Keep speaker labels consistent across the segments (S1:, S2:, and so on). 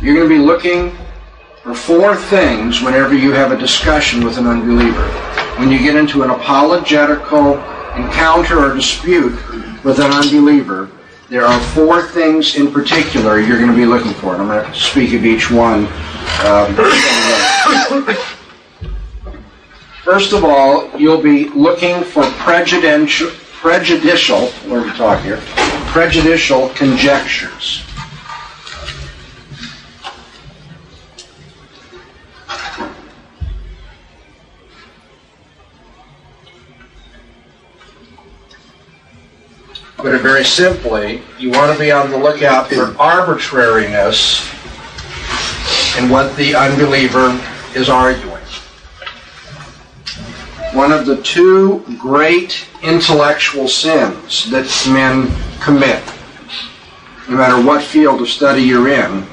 S1: You're going to be looking for four things whenever you have a discussion with an unbeliever. When you get into an apologetical encounter or dispute with an unbeliever, there are four things in particular you're going to be looking for. And I'm going to speak of each one. Um, First of all, you'll be looking for prejudicial, prejudicial, where we talk here, prejudicial conjectures. Put it very simply, you want to be on the lookout for arbitrariness in what the unbeliever is arguing. One of the two great intellectual sins that men commit, no matter what field of study you're in,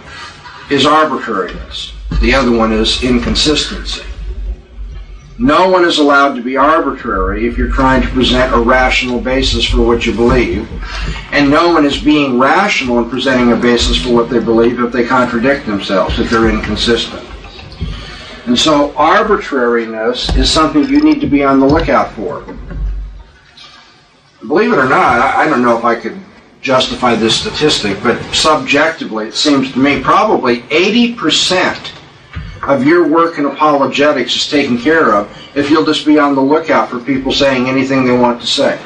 S1: is arbitrariness. The other one is inconsistency. No one is allowed to be arbitrary if you're trying to present a rational basis for what you believe. And no one is being rational in presenting a basis for what they believe if they contradict themselves, if they're inconsistent. And so arbitrariness is something you need to be on the lookout for. Believe it or not, I don't know if I could justify this statistic, but subjectively, it seems to me probably 80% of your work in apologetics is taken care of if you'll just be on the lookout for people saying anything they want to say.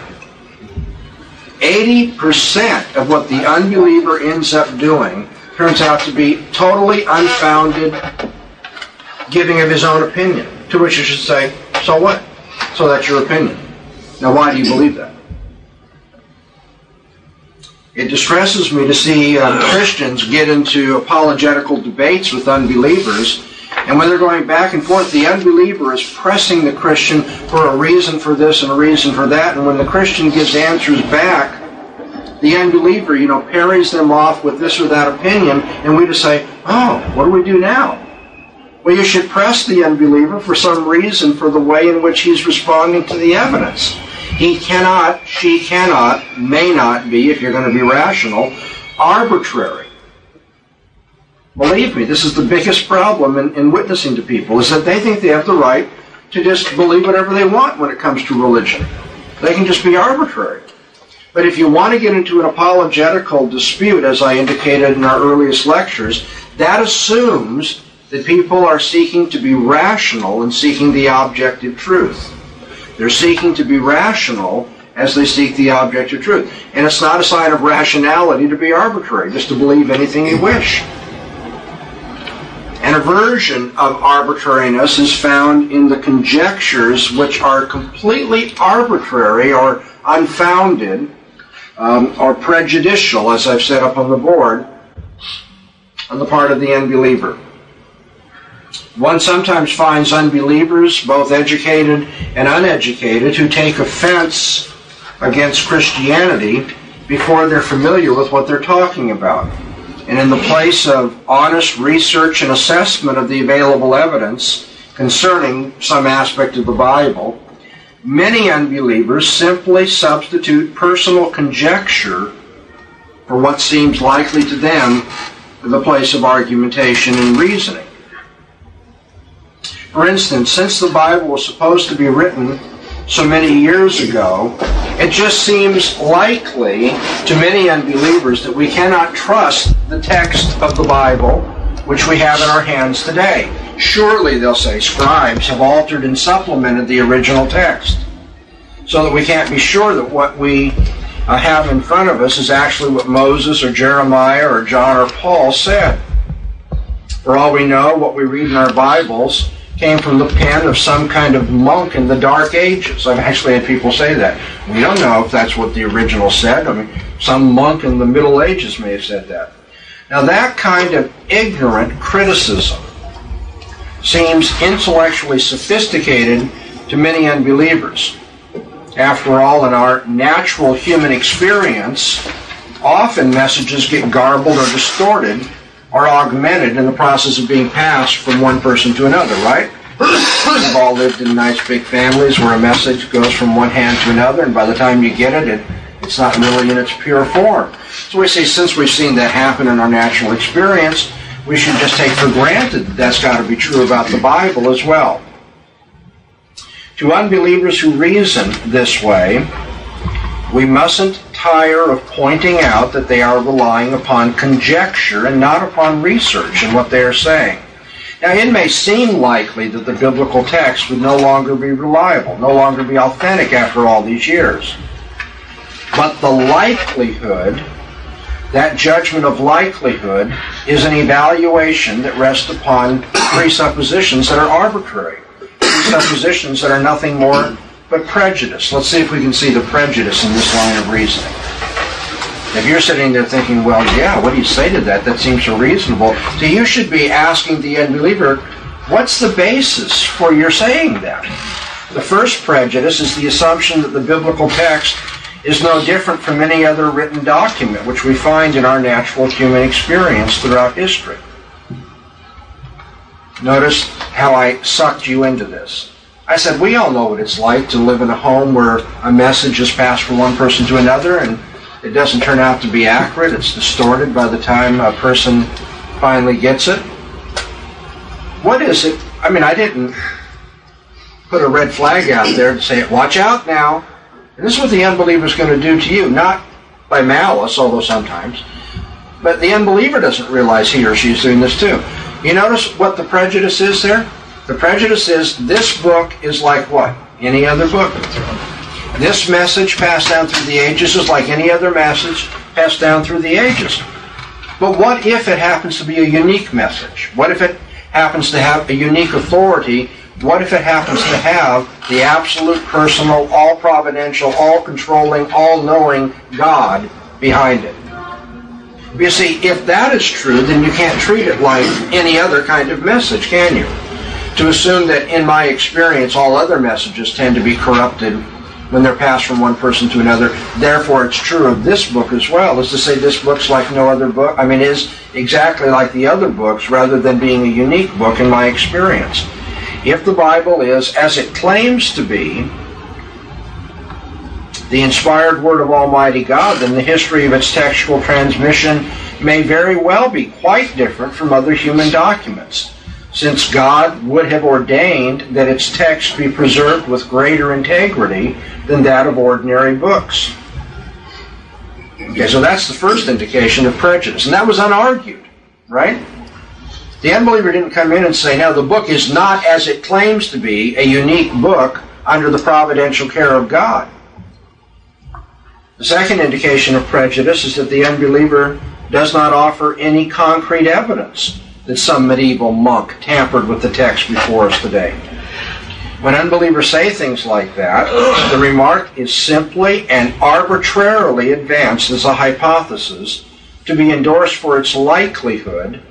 S1: 80% of what the unbeliever ends up doing turns out to be totally unfounded giving of his own opinion. To which you should say, so what? So that's your opinion. Now, why do you believe that? It distresses me to see uh, Christians get into apologetical debates with unbelievers and when they're going back and forth, the unbeliever is pressing the Christian for a reason for this and a reason for that. And when the Christian gives answers back, the unbeliever, you know, parries them off with this or that opinion, and we just say, oh, what do we do now? Well, you should press the unbeliever for some reason for the way in which he's responding to the evidence. He cannot, she cannot, may not be, if you're going to be rational, arbitrary. Believe me, this is the biggest problem in, in, witnessing to people, is that they think they have the right to just believe whatever they want when it comes to religion. They can just be arbitrary. But if you want to get into an apologetical dispute, as I indicated in our earliest lectures, that assumes that people are seeking to be rational and seeking the objective truth. They're seeking to be rational as they seek the objective truth. And it's not a sign of rationality to be arbitrary, just to believe anything you wish. An aversion of arbitrariness is found in the conjectures which are completely arbitrary or unfounded um, or prejudicial, as I've set up on the board, on the part of the unbeliever. One sometimes finds unbelievers, both educated and uneducated, who take offense against Christianity before they're familiar with what they're talking about. And in the place of honest research and assessment of the available evidence concerning some aspect of the Bible, many unbelievers simply substitute personal conjecture for what seems likely to them the place of argumentation and reasoning. For instance, since the Bible was supposed to be written so many years ago, it just seems likely to many unbelievers that we cannot trust the text of the Bible which we have in our hands today. Surely, they'll say, scribes have altered and supplemented the original text so that we can't be sure that what we uh, have in front of us is actually what Moses or Jeremiah or John or Paul said. For all we know, what we read in our Bibles came from the pen of some kind of monk in the Dark Ages. I've actually had people say that. We don't know if that's what the original said. I mean, some monk in the Middle Ages may have said that. Now, that kind of ignorant criticism seems intellectually sophisticated to many unbelievers. After all, in our natural human experience, often messages get garbled or distorted or augmented in the process of being passed from one person to another, right? We've all lived in nice big families where a message goes from one hand to another, and by the time you get it, it it's not really in its pure form. So we say, since we've seen that happen in our natural experience, we should just take for granted that that's got to be true about the Bible as well. To unbelievers who reason this way, we mustn't tire of pointing out that they are relying upon conjecture and not upon research in what they are saying. Now, it may seem likely that the biblical text would no longer be reliable, no longer be authentic after all these years. But the likelihood, that judgment of likelihood, is an evaluation that rests upon presuppositions that are arbitrary, presuppositions that are nothing more but prejudice. Let's see if we can see the prejudice in this line of reasoning. If you're sitting there thinking, well, yeah, what do you say to that? That seems so reasonable. So you should be asking the unbeliever, what's the basis for your saying that? The first prejudice is the assumption that the biblical text is no different from any other written document which we find in our natural human experience throughout history. Notice how I sucked you into this. I said, we all know what it's like to live in a home where a message is passed from one person to another and it doesn't turn out to be accurate. It's distorted by the time a person finally gets it. What is it? I mean, I didn't put a red flag out there to say, watch out now. And this is what the unbeliever is going to do to you, not by malice, although sometimes, but the unbeliever doesn't realize he or she is doing this too. You notice what the prejudice is there? The prejudice is this book is like what? Any other book. This message passed down through the ages is like any other message passed down through the ages. But what if it happens to be a unique message? What if it happens to have a unique authority what if it happens to have the absolute personal, all providential, all controlling, all knowing God behind it? You see, if that is true, then you can't treat it like any other kind of message, can you? To assume that in my experience all other messages tend to be corrupted when they're passed from one person to another. Therefore, it's true of this book as well, is to say this book's like no other book. I mean, is exactly like the other books rather than being a unique book in my experience if the Bible is, as it claims to be, the inspired Word of Almighty God, then the history of its textual transmission may very well be quite different from other human documents, since God would have ordained that its text be preserved with greater integrity than that of ordinary books. Okay, so that's the first indication of prejudice, and that was unargued, right? The unbeliever didn't come in and say, now the book is not as it claims to be, a unique book under the providential care of God. The second indication of prejudice is that the unbeliever does not offer any concrete evidence that some medieval monk tampered with the text before us today. When unbelievers say things like that, the remark is simply and arbitrarily advanced as a hypothesis to be endorsed for its likelihood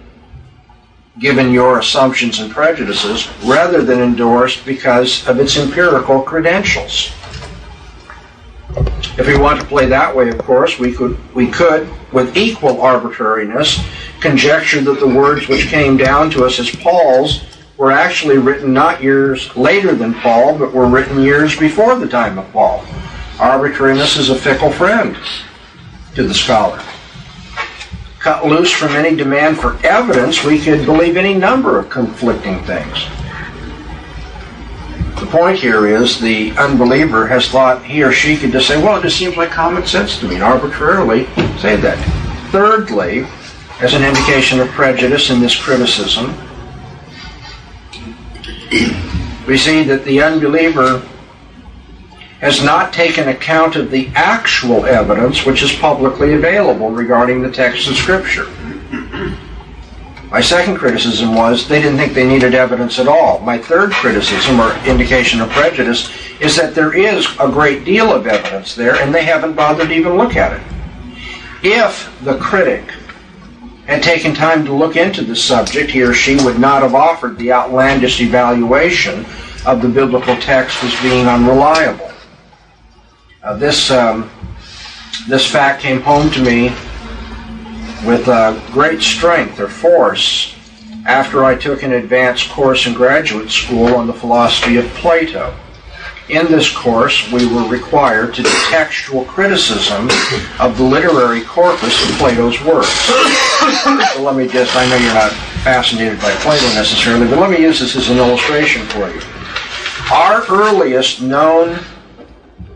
S1: given your assumptions and prejudices rather than endorsed because of its empirical credentials. If we want to play that way, of course, we could, we could, with equal arbitrariness, conjecture that the words which came down to us as Paul's were actually written not years later than Paul, but were written years before the time of Paul. Arbitrariness is a fickle friend to the scholar cut loose from any demand for evidence, we could believe any number of conflicting things. The point here is the unbeliever has thought he or she could just say, well, it just seems like common sense to me, and arbitrarily say that. Thirdly, as an indication of prejudice in this criticism, we see that the unbeliever has not taken account of the actual evidence which is publicly available regarding the text of Scripture. My second criticism was they didn't think they needed evidence at all. My third criticism, or indication of prejudice, is that there is a great deal of evidence there and they haven't bothered to even look at it. If the critic had taken time to look into the subject, he or she would not have offered the outlandish evaluation of the biblical text as being unreliable. Uh, this, um, this fact came home to me with uh, great strength or force after I took an advanced course in graduate school on the philosophy of Plato. In this course, we were required to do textual criticism of the literary corpus of Plato's works. so let me just, I know you're not fascinated by Plato necessarily, but let me use this as an illustration for you. Our earliest known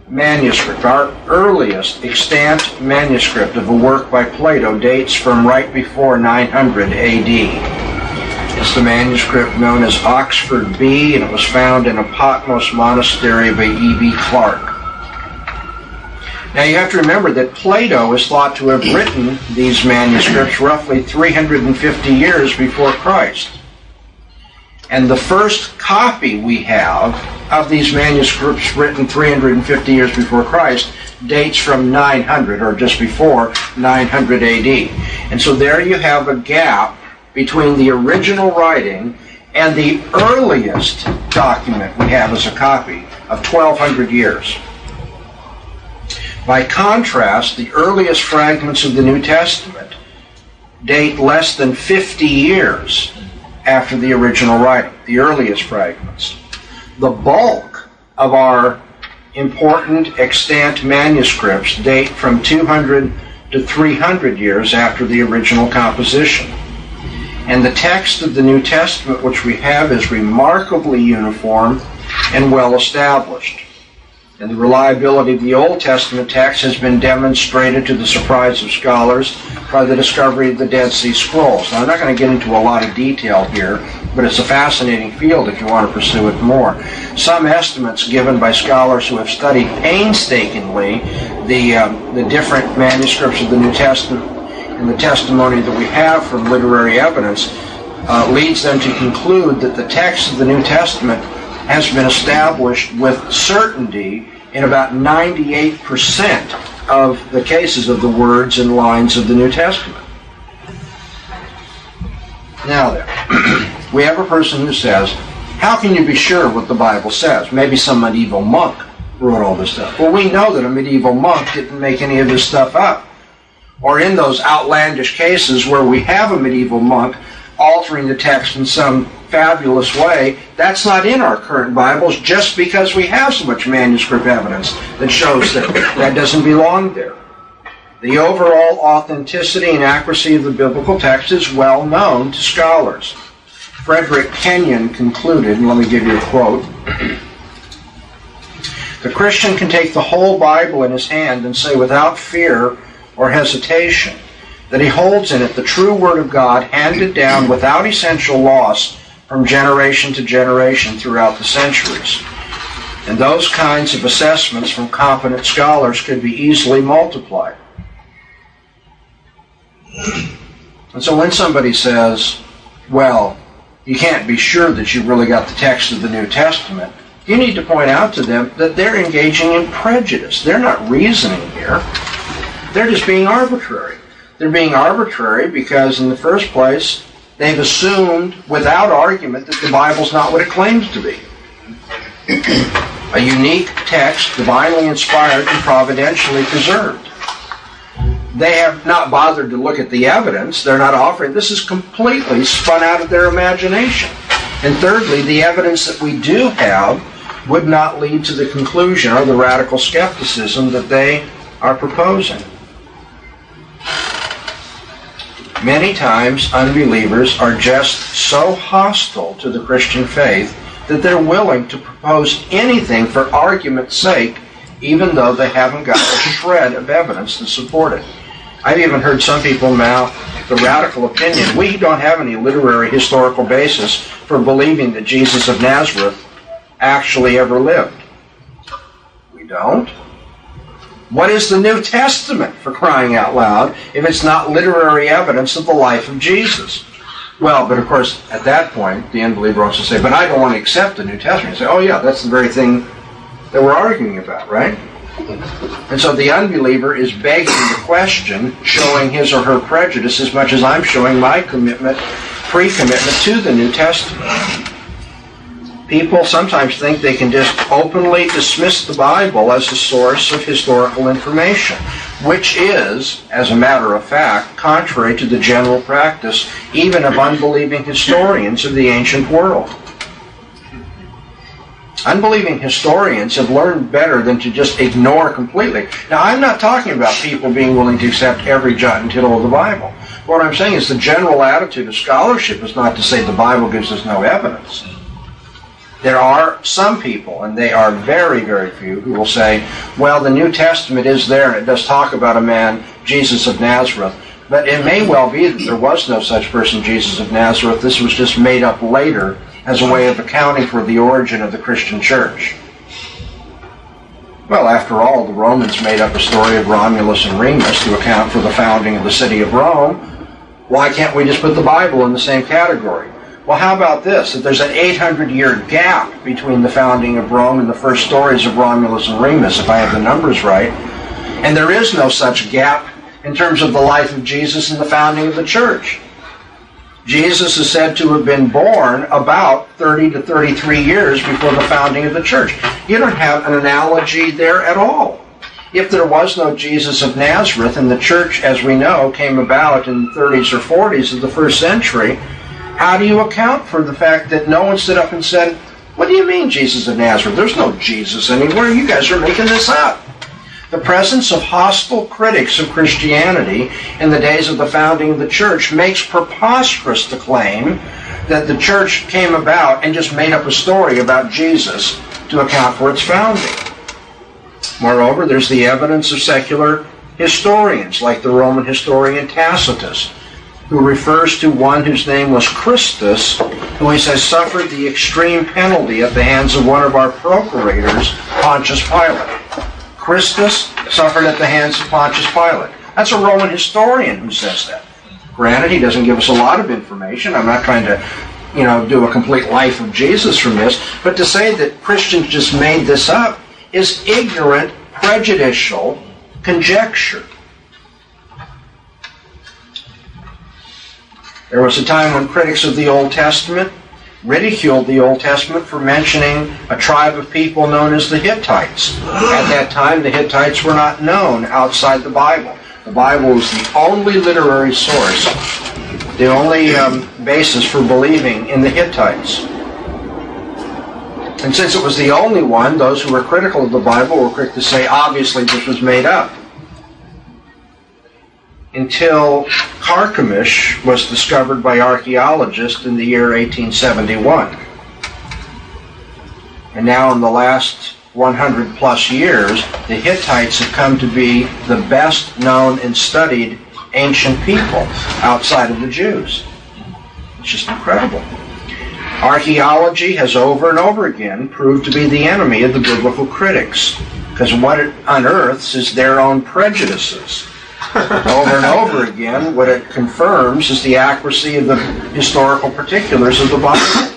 S1: manuscript, our earliest extant manuscript of a work by Plato dates from right before 900 AD. It's the manuscript known as Oxford B, and it was found in a Patmos monastery by E.B. Clark. Now you have to remember that Plato is thought to have written these manuscripts roughly 350 years before Christ. And the first copy we have of these manuscripts written 350 years before Christ dates from 900 or just before 900 AD. And so there you have a gap between the original writing and the earliest document we have as a copy of 1200 years. By contrast, the earliest fragments of the New Testament date less than 50 years after the original writing, the earliest fragments. The bulk of our important extant manuscripts date from 200 to 300 years after the original composition. And the text of the New Testament which we have is remarkably uniform and well established. And the reliability of the Old Testament text has been demonstrated to the surprise of scholars by the discovery of the Dead Sea Scrolls. Now, I'm not going to get into a lot of detail here, but it's a fascinating field if you want to pursue it more. Some estimates given by scholars who have studied painstakingly the, um, the different manuscripts of the New Testament and the testimony that we have from literary evidence uh, leads them to conclude that the text of the New Testament has been established with certainty in about 98% of the cases of the words and lines of the New Testament. Now then, we have a person who says, how can you be sure what the Bible says? Maybe some medieval monk wrote all this stuff. Well, we know that a medieval monk didn't make any of this stuff up or in those outlandish cases where we have a medieval monk altering the text in some fabulous way, that's not in our current Bibles just because we have so much manuscript evidence that shows that that doesn't belong there. The overall authenticity and accuracy of the biblical text is well known to scholars. Frederick Kenyon concluded, and let me give you a quote. The Christian can take the whole Bible in his hand and say without fear or hesitation, that he holds in it the true Word of God handed down without essential loss from generation to generation throughout the centuries. And those kinds of assessments from competent scholars could be easily multiplied. And so when somebody says, well, you can't be sure that you really got the text of the New Testament, you need to point out to them that they're engaging in prejudice. They're not reasoning here. They're just being arbitrary. They're being arbitrary because, in the first place, they've assumed without argument that the Bible's not what it claims to be. A unique text, divinely inspired and providentially preserved. They have not bothered to look at the evidence. They're not offering. This is completely spun out of their imagination. And thirdly, the evidence that we do have would not lead to the conclusion or the radical skepticism that they are proposing. Many times, unbelievers are just so hostile to the Christian faith that they're willing to propose anything for argument's sake, even though they haven't got a shred of evidence to support it. I've even heard some people mouth the radical opinion we don't have any literary historical basis for believing that Jesus of Nazareth actually ever lived. We don't? What is the New Testament, for crying out loud, if it's not literary evidence of the life of Jesus? Well, but of course, at that point, the unbeliever to say, but I don't want to accept the New Testament. You say, oh yeah, that's the very thing that we're arguing about, right? And so the unbeliever is begging the question, showing his or her prejudice as much as I'm showing my commitment, pre-commitment to the New Testament. People sometimes think they can just openly dismiss the Bible as a source of historical information, which is, as a matter of fact, contrary to the general practice even of unbelieving historians of the ancient world. Unbelieving historians have learned better than to just ignore completely. Now, I'm not talking about people being willing to accept every jot and tittle of the Bible. What I'm saying is the general attitude of scholarship is not to say the Bible gives us no evidence. There are some people, and they are very, very few, who will say, well, the New Testament is there and it does talk about a man, Jesus of Nazareth. But it may well be that there was no such person, Jesus of Nazareth. This was just made up later as a way of accounting for the origin of the Christian church. Well, after all, the Romans made up a story of Romulus and Remus to account for the founding of the city of Rome. Why can't we just put the Bible in the same category? Well, how about this? That there's an 800 year gap between the founding of Rome and the first stories of Romulus and Remus, if I have the numbers right. And there is no such gap in terms of the life of Jesus and the founding of the church. Jesus is said to have been born about 30 to 33 years before the founding of the church. You don't have an analogy there at all. If there was no Jesus of Nazareth and the church, as we know, came about in the 30s or 40s of the first century, how do you account for the fact that no one stood up and said, What do you mean, Jesus of Nazareth? There's no Jesus anywhere. You guys are making this up. The presence of hostile critics of Christianity in the days of the founding of the church makes preposterous the claim that the church came about and just made up a story about Jesus to account for its founding. Moreover, there's the evidence of secular historians, like the Roman historian Tacitus, who refers to one whose name was Christus, who he says suffered the extreme penalty at the hands of one of our procurators, Pontius Pilate. Christus suffered at the hands of Pontius Pilate. That's a Roman historian who says that. Granted, he doesn't give us a lot of information. I'm not trying to, you know, do a complete life of Jesus from this, but to say that Christians just made this up is ignorant, prejudicial conjecture. There was a time when critics of the Old Testament ridiculed the Old Testament for mentioning a tribe of people known as the Hittites. At that time, the Hittites were not known outside the Bible. The Bible was the only literary source, the only um, basis for believing in the Hittites. And since it was the only one, those who were critical of the Bible were quick to say, obviously, this was made up until Carchemish was discovered by archaeologists in the year 1871. And now, in the last 100 plus years, the Hittites have come to be the best known and studied ancient people outside of the Jews. It's just incredible. Archaeology has over and over again proved to be the enemy of the biblical critics because what it unearths is their own prejudices over and over again, what it confirms is the accuracy of the historical particulars of the Bible.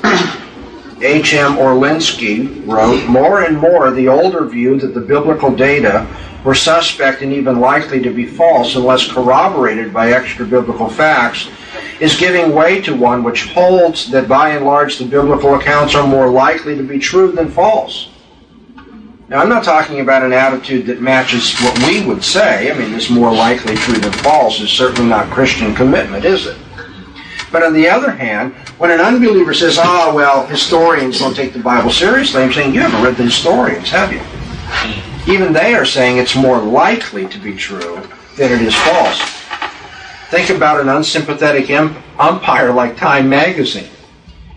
S1: H.M. Orlinsky wrote, More and more, the older view that the biblical data were suspect and even likely to be false unless corroborated by extra biblical facts is giving way to one which holds that by and large the biblical accounts are more likely to be true than false. Now, I'm not talking about an attitude that matches what we would say. I mean, it's more likely true than false is certainly not Christian commitment, is it? But on the other hand, when an unbeliever says, oh, well, historians don't take the Bible seriously, I'm saying, you haven't read the historians, have you? Even they are saying it's more likely to be true than it is false. Think about an unsympathetic umpire like Time magazine.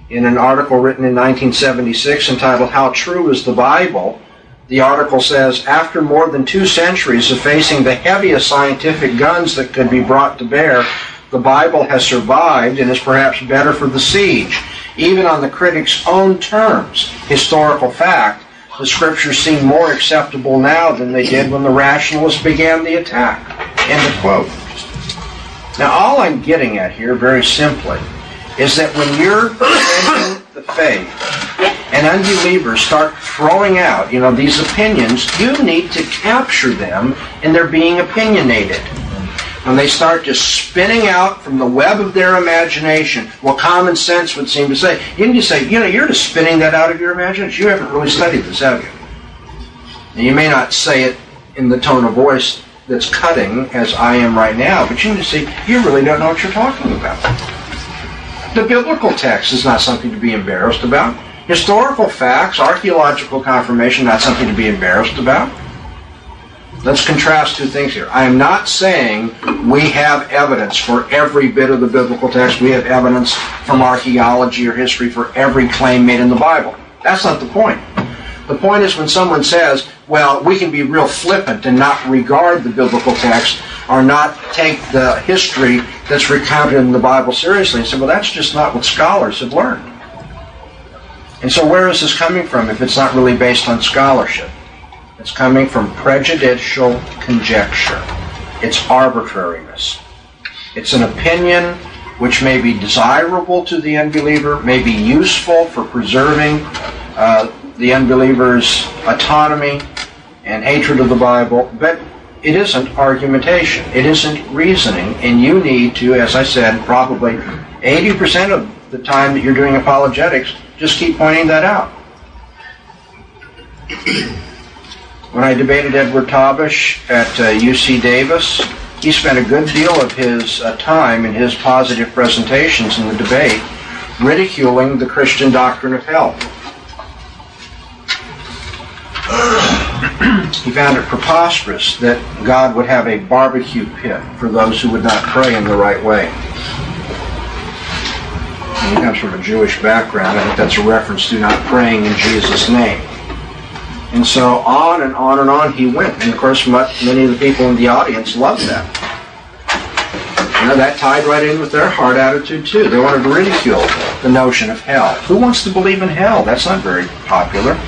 S1: In an article written in 1976 entitled How True is the Bible, the article says, after more than two centuries of facing the heaviest scientific guns that could be brought to bear, the Bible has survived and is perhaps better for the siege. Even on the critic's own terms, historical fact, the scriptures seem more acceptable now than they did when the rationalists began the attack. End of quote. Now, all I'm getting at here, very simply, is that when you're the faith, and unbelievers start throwing out, you know, these opinions, you need to capture them and they're being opinionated. When they start just spinning out from the web of their imagination, what common sense would seem to say, you need to say, you know, you're just spinning that out of your imagination. You haven't really studied this, have you? And you may not say it in the tone of voice that's cutting as I am right now, but you need to say, you really don't know what you're talking about. The biblical text is not something to be embarrassed about. Historical facts, archaeological confirmation, not something to be embarrassed about. Let's contrast two things here. I am not saying we have evidence for every bit of the biblical text. We have evidence from archaeology or history for every claim made in the Bible. That's not the point. The point is when someone says, well, we can be real flippant and not regard the biblical text or not take the history that's recounted in the Bible seriously and say, well, that's just not what scholars have learned. And so where is this coming from if it's not really based on scholarship? It's coming from prejudicial conjecture. It's arbitrariness. It's an opinion which may be desirable to the unbeliever, may be useful for preserving uh, the unbeliever's autonomy and hatred of the Bible, but it isn't argumentation. It isn't reasoning, and you need to, as I said, probably 80% of the time that you're doing apologetics, just keep pointing that out. When I debated Edward Tabash at uh, UC Davis, he spent a good deal of his uh, time in his positive presentations in the debate ridiculing the Christian doctrine of hell. He found it preposterous that God would have a barbecue pit for those who would not pray in the right way. And he comes from a Jewish background. I think that's a reference to not praying in Jesus' name. And so on and on and on he went. And of course, many of the people in the audience loved that. You know, that tied right in with their heart attitude too. They wanted to ridicule the notion of hell. Who wants to believe in hell? That's not very popular.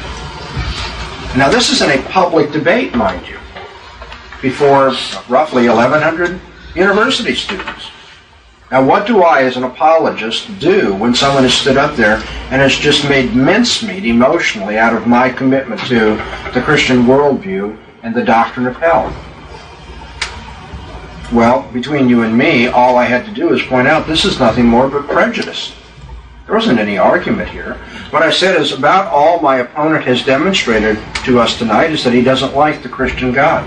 S1: Now, this is in a public debate, mind you, before roughly 1,100 university students. Now, what do I, as an apologist, do when someone has stood up there and has just made mincemeat emotionally out of my commitment to the Christian worldview and the doctrine of hell? Well, between you and me, all I had to do is point out this is nothing more but prejudice. There wasn't any argument here. What I said is about all my opponent has demonstrated to us tonight is that he doesn't like the Christian God.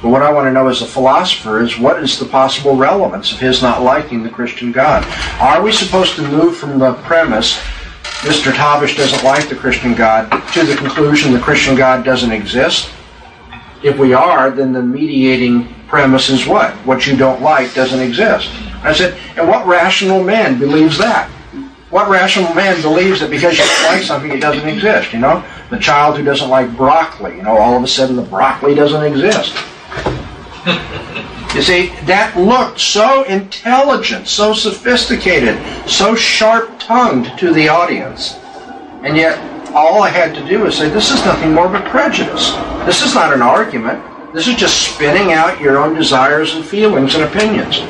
S1: But what I want to know as a philosopher is what is the possible relevance of his not liking the Christian God? Are we supposed to move from the premise Mr. Tabash doesn't like the Christian God to the conclusion the Christian God doesn't exist? If we are, then the mediating premise is what? What you don't like doesn't exist. I said, and what rational man believes that? What rational man believes that because you like something, it doesn't exist? You know, the child who doesn't like broccoli, you know, all of a sudden the broccoli doesn't exist. You see, that looked so intelligent, so sophisticated, so sharp tongued to the audience. And yet, all I had to do was say, this is nothing more but prejudice. This is not an argument. This is just spinning out your own desires and feelings and opinions.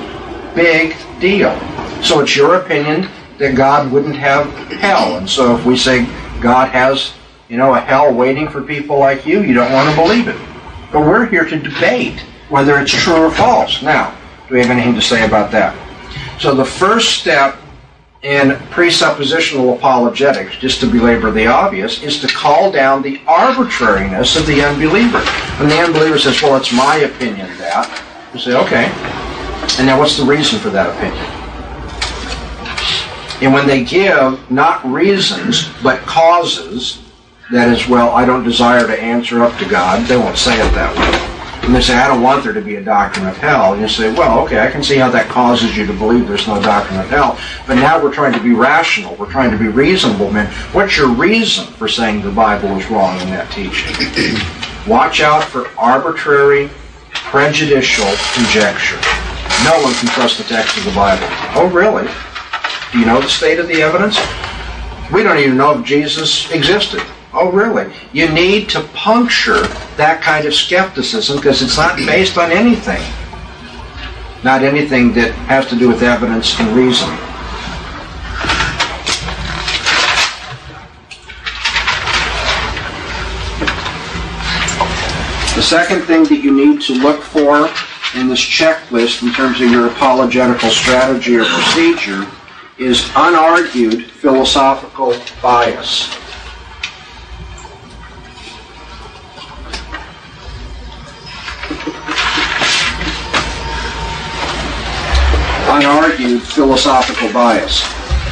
S1: Big deal. So it's your opinion that God wouldn't have hell. And so if we say God has, you know, a hell waiting for people like you, you don't want to believe it. But we're here to debate whether it's true or false. Now, do we have anything to say about that? So the first step in presuppositional apologetics, just to belabor the obvious, is to call down the arbitrariness of the unbeliever. When the unbeliever says, well, it's my opinion that, you say, okay. And now what's the reason for that opinion? And when they give not reasons, but causes, that is, well, I don't desire to answer up to God, they won't say it that way and they say, I don't want there to be a doctrine of hell. And you say, well, okay, I can see how that causes you to believe there's no doctrine of hell. But now we're trying to be rational. We're trying to be reasonable men. What's your reason for saying the Bible is wrong in that teaching? Watch out for arbitrary, prejudicial conjecture. No one can trust the text of the Bible. Oh, really? Do you know the state of the evidence? We don't even know if Jesus existed. Oh, really? You need to puncture that kind of skepticism because it's not based on anything. Not anything that has to do with evidence and reason. The second thing that you need to look for in this checklist in terms of your apologetical strategy or procedure is unargued philosophical bias. unargued philosophical bias.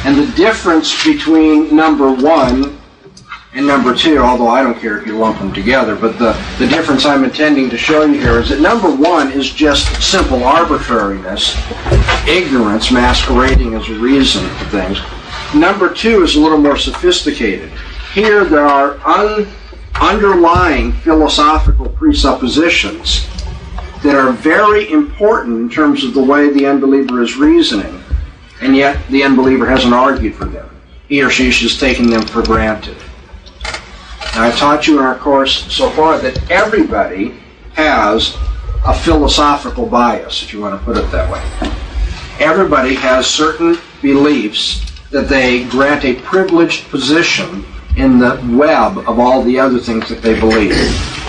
S1: And the difference between number one and number two, although I don't care if you lump them together, but the, the difference I'm intending to show you here is that number one is just simple arbitrariness, ignorance masquerading as reason for things. Number two is a little more sophisticated. Here there are un, underlying philosophical presuppositions that are very important in terms of the way the unbeliever is reasoning, and yet the unbeliever hasn't argued for them. He or she is just taking them for granted. Now, I've taught you in our course so far that everybody has a philosophical bias, if you want to put it that way. Everybody has certain beliefs that they grant a privileged position in the web of all the other things that they believe.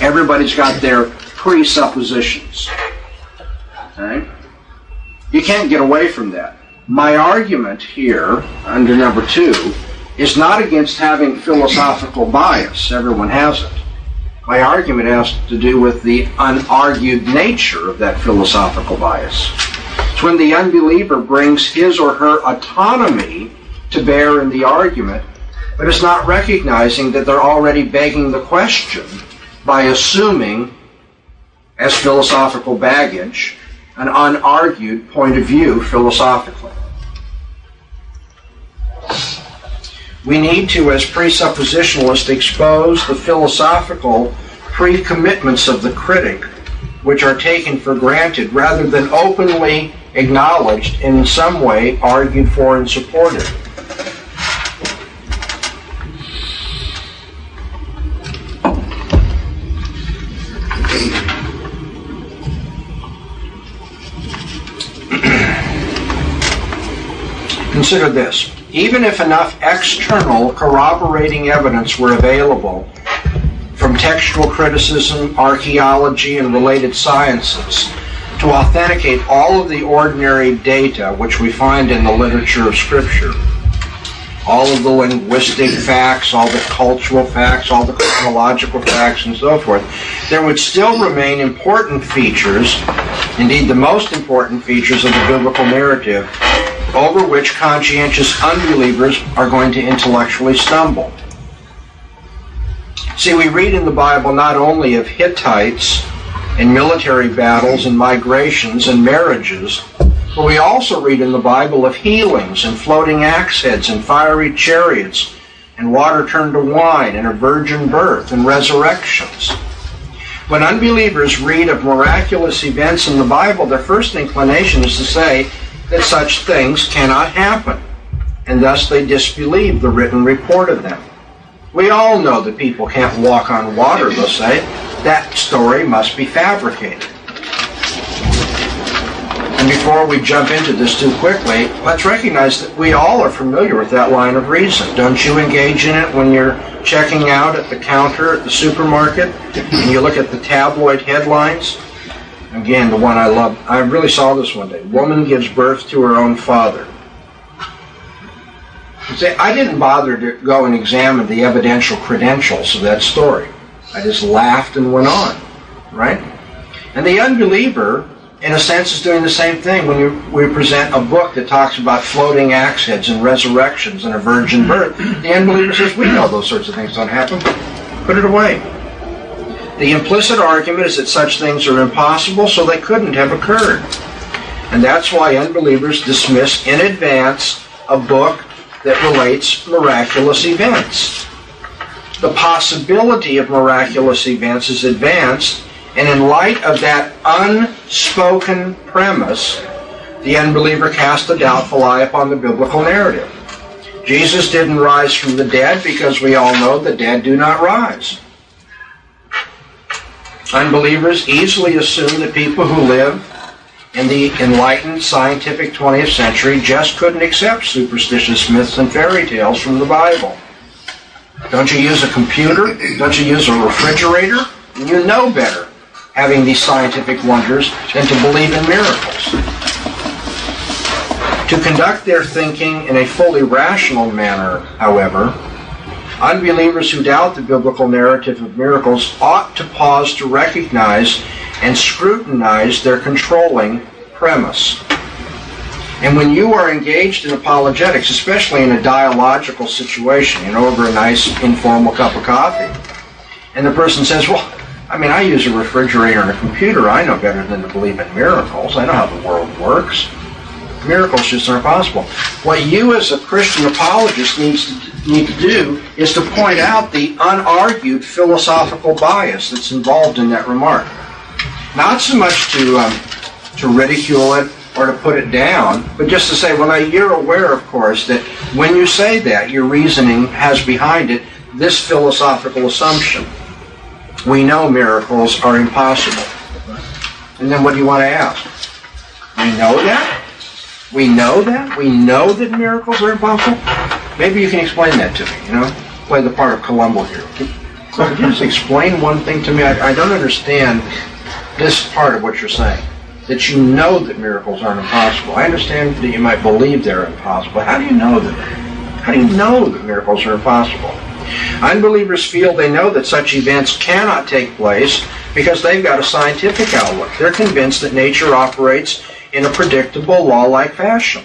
S1: Everybody's got their presuppositions. Okay? You can't get away from that. My argument here, under number two, is not against having philosophical bias. Everyone has it. My argument has to do with the unargued nature of that philosophical bias. It's when the unbeliever brings his or her autonomy to bear in the argument, but is not recognizing that they're already begging the question by assuming as philosophical baggage an unargued point of view philosophically. We need to, as presuppositionalists, expose the philosophical pre-commitments of the critic, which are taken for granted, rather than openly acknowledged and in some way argued for and supported. Consider this. Even if enough external corroborating evidence were available from textual criticism, archaeology, and related sciences to authenticate all of the ordinary data which we find in the literature of Scripture, all of the linguistic facts, all the cultural facts, all the chronological facts, and so forth, there would still remain important features, indeed the most important features of the biblical narrative, over which conscientious unbelievers are going to intellectually stumble. See, we read in the Bible not only of Hittites and military battles and migrations and marriages, but we also read in the Bible of healings and floating axe heads and fiery chariots and water turned to wine and a virgin birth and resurrections. When unbelievers read of miraculous events in the Bible, their first inclination is to say, that such things cannot happen, and thus they disbelieve the written report of them. We all know that people can't walk on water, they'll say. That story must be fabricated. And before we jump into this too quickly, let's recognize that we all are familiar with that line of reason. Don't you engage in it when you're checking out at the counter at the supermarket and you look at the tabloid headlines? Again, the one I love. I really saw this one day. Woman gives birth to her own father. Say, I didn't bother to go and examine the evidential credentials of that story. I just laughed and went on, right? And the unbeliever, in a sense, is doing the same thing when you, we present a book that talks about floating axe heads and resurrections and a virgin birth. The unbeliever says, we know those sorts of things don't happen. Put it away. The implicit argument is that such things are impossible, so they couldn't have occurred. And that's why unbelievers dismiss in advance a book that relates miraculous events. The possibility of miraculous events is advanced, and in light of that unspoken premise, the unbeliever casts a doubtful eye upon the biblical narrative. Jesus didn't rise from the dead because we all know the dead do not rise. Unbelievers easily assume that people who live in the enlightened scientific 20th century just couldn't accept superstitious myths and fairy tales from the Bible. Don't you use a computer? Don't you use a refrigerator? You know better having these scientific wonders than to believe in miracles. To conduct their thinking in a fully rational manner, however, unbelievers who doubt the biblical narrative of miracles ought to pause to recognize and scrutinize their controlling premise. And when you are engaged in apologetics, especially in a dialogical situation, you know, over a nice informal cup of coffee, and the person says, well, I mean, I use a refrigerator and a computer. I know better than to believe in miracles. I know how the world works. Miracles just aren't possible. What you as a Christian apologist needs to, need to do is to point out the unargued philosophical bias that's involved in that remark. Not so much to, um, to ridicule it or to put it down, but just to say, well, now you're aware, of course, that when you say that, your reasoning has behind it this philosophical assumption. We know miracles are impossible. And then what do you want to ask? We know that? We know that? We know that miracles are impossible? Maybe you can explain that to me, you know? Play the part of Columbo here. Could you just explain one thing to me? I, I don't understand this part of what you're saying that you know that miracles aren't impossible. I understand that you might believe they're impossible. How do you know that? How do you know that miracles are impossible? Unbelievers feel they know that such events cannot take place because they've got a scientific outlook. They're convinced that nature operates in a predictable, law-like fashion.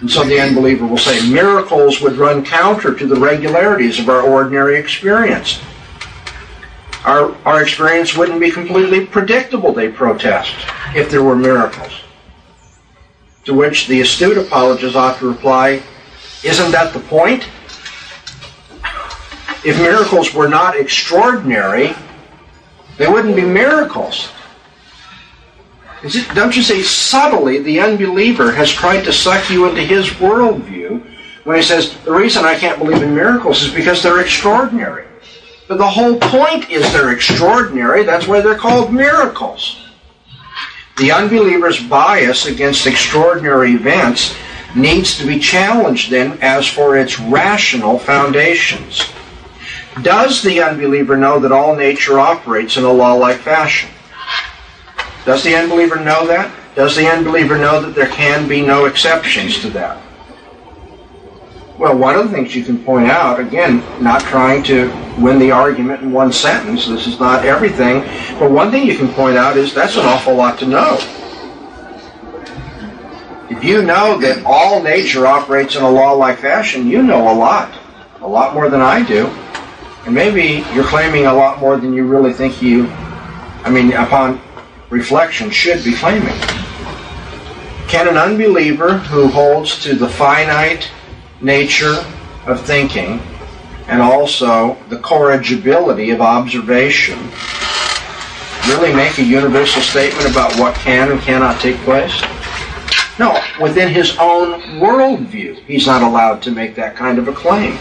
S1: And so the unbeliever will say miracles would run counter to the regularities of our ordinary experience our, our experience wouldn't be completely predictable, they protest, if there were miracles. To which the astute apologist ought to reply, Isn't that the point? If miracles were not extraordinary, they wouldn't be miracles. Don't you see, subtly, the unbeliever has tried to suck you into his worldview when he says, The reason I can't believe in miracles is because they're extraordinary. But the whole point is they're extraordinary. That's why they're called miracles. The unbeliever's bias against extraordinary events needs to be challenged then as for its rational foundations. Does the unbeliever know that all nature operates in a law-like fashion? Does the unbeliever know that? Does the unbeliever know that there can be no exceptions to that? Well, one of the things you can point out, again, not trying to win the argument in one sentence, this is not everything, but one thing you can point out is that's an awful lot to know. If you know that all nature operates in a law-like fashion, you know a lot, a lot more than I do. And maybe you're claiming a lot more than you really think you, I mean, upon reflection, should be claiming. Can an unbeliever who holds to the finite nature of thinking and also the corrigibility of observation really make a universal statement about what can and cannot take place? No, within his own worldview, he's not allowed to make that kind of a claim.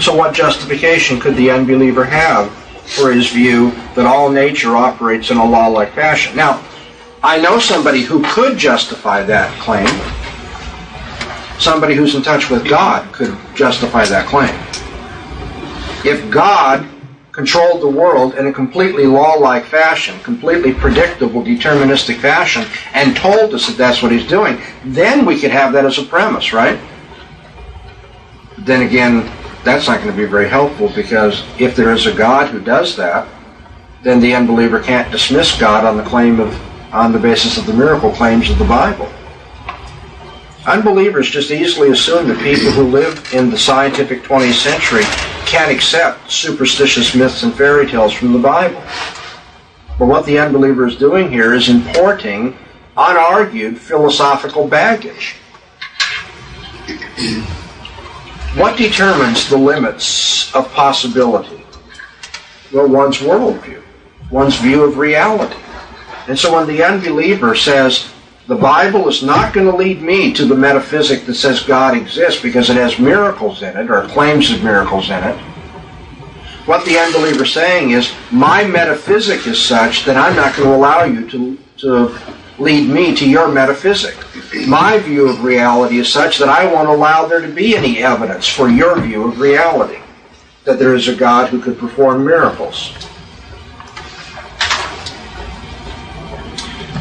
S1: So, what justification could the unbeliever have for his view that all nature operates in a law like fashion? Now, I know somebody who could justify that claim somebody who's in touch with God could justify that claim. If God controlled the world in a completely law-like fashion, completely predictable, deterministic fashion, and told us that that's what he's doing, then we could have that as a premise, right? Then again, that's not going to be very helpful because if there is a God who does that, then the unbeliever can't dismiss God on the claim of on the basis of the miracle claims of the Bible. Unbelievers just easily assume that people who live in the scientific 20th century can't accept superstitious myths and fairy tales from the Bible. But what the unbeliever is doing here is importing unargued philosophical baggage. What determines the limits of possibility? Well, one's worldview, one's view of reality. And so when the unbeliever says, the Bible is not going to lead me to the metaphysic that says God exists because it has miracles in it or claims of miracles in it. What the unbeliever is saying is, my metaphysic is such that I'm not going to allow you to, to lead me to your metaphysic. My view of reality is such that I won't allow there to be any evidence for your view of reality, that there is a God who could perform miracles.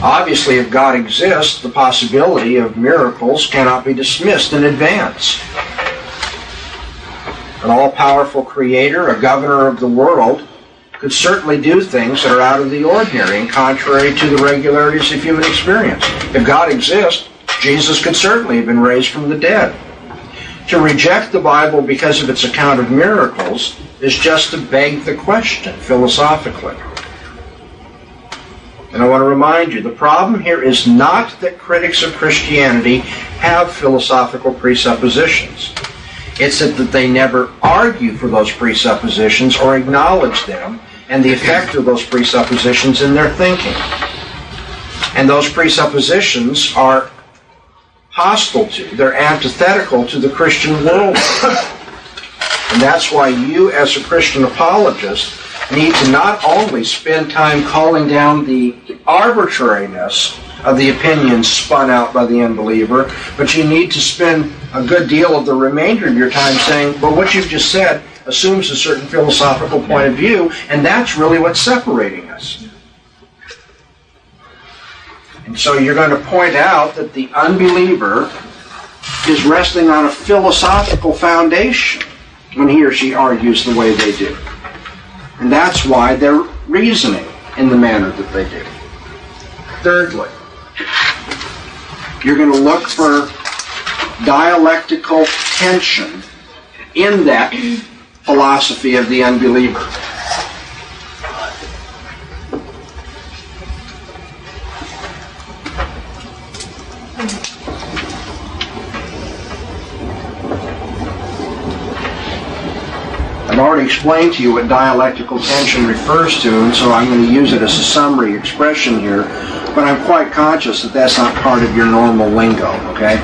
S1: Obviously, if God exists, the possibility of miracles cannot be dismissed in advance. An all powerful creator, a governor of the world, could certainly do things that are out of the ordinary and contrary to the regularities of human experience. If God exists, Jesus could certainly have been raised from the dead. To reject the Bible because of its account of miracles is just to beg the question philosophically. And I want to remind you, the problem here is not that critics of Christianity have philosophical presuppositions. It's that, they never argue for those presuppositions or acknowledge them and the effect of those presuppositions in their thinking. And those presuppositions are hostile to, they're antithetical to the Christian worldview. and that's why you, as a Christian apologist, need to not only spend time calling down the arbitrariness of the opinions spun out by the unbeliever, but you need to spend a good deal of the remainder of your time saying, well, what you've just said assumes a certain philosophical point of view, and that's really what's separating us. And so you're going to point out that the unbeliever is resting on a philosophical foundation when he or she argues the way they do. And that's why they're reasoning in the manner that they do. Thirdly, you're going to look for dialectical tension in that philosophy of the unbeliever. I've already explained to you what dialectical tension refers to, and so I'm going to use it as a summary expression here, but I'm quite conscious that that's not part of your normal lingo, okay?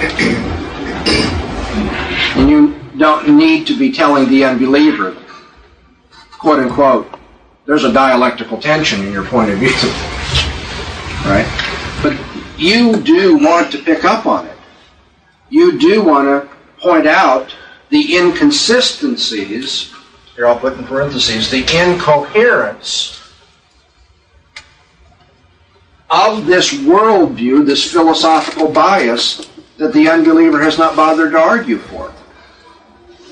S1: And you don't need to be telling the unbeliever, quote unquote, there's a dialectical tension in your point of view, right? But you do want to pick up on it. You do want to point out the inconsistencies here I'll put in parentheses, the incoherence of this worldview, this philosophical bias that the unbeliever has not bothered to argue for.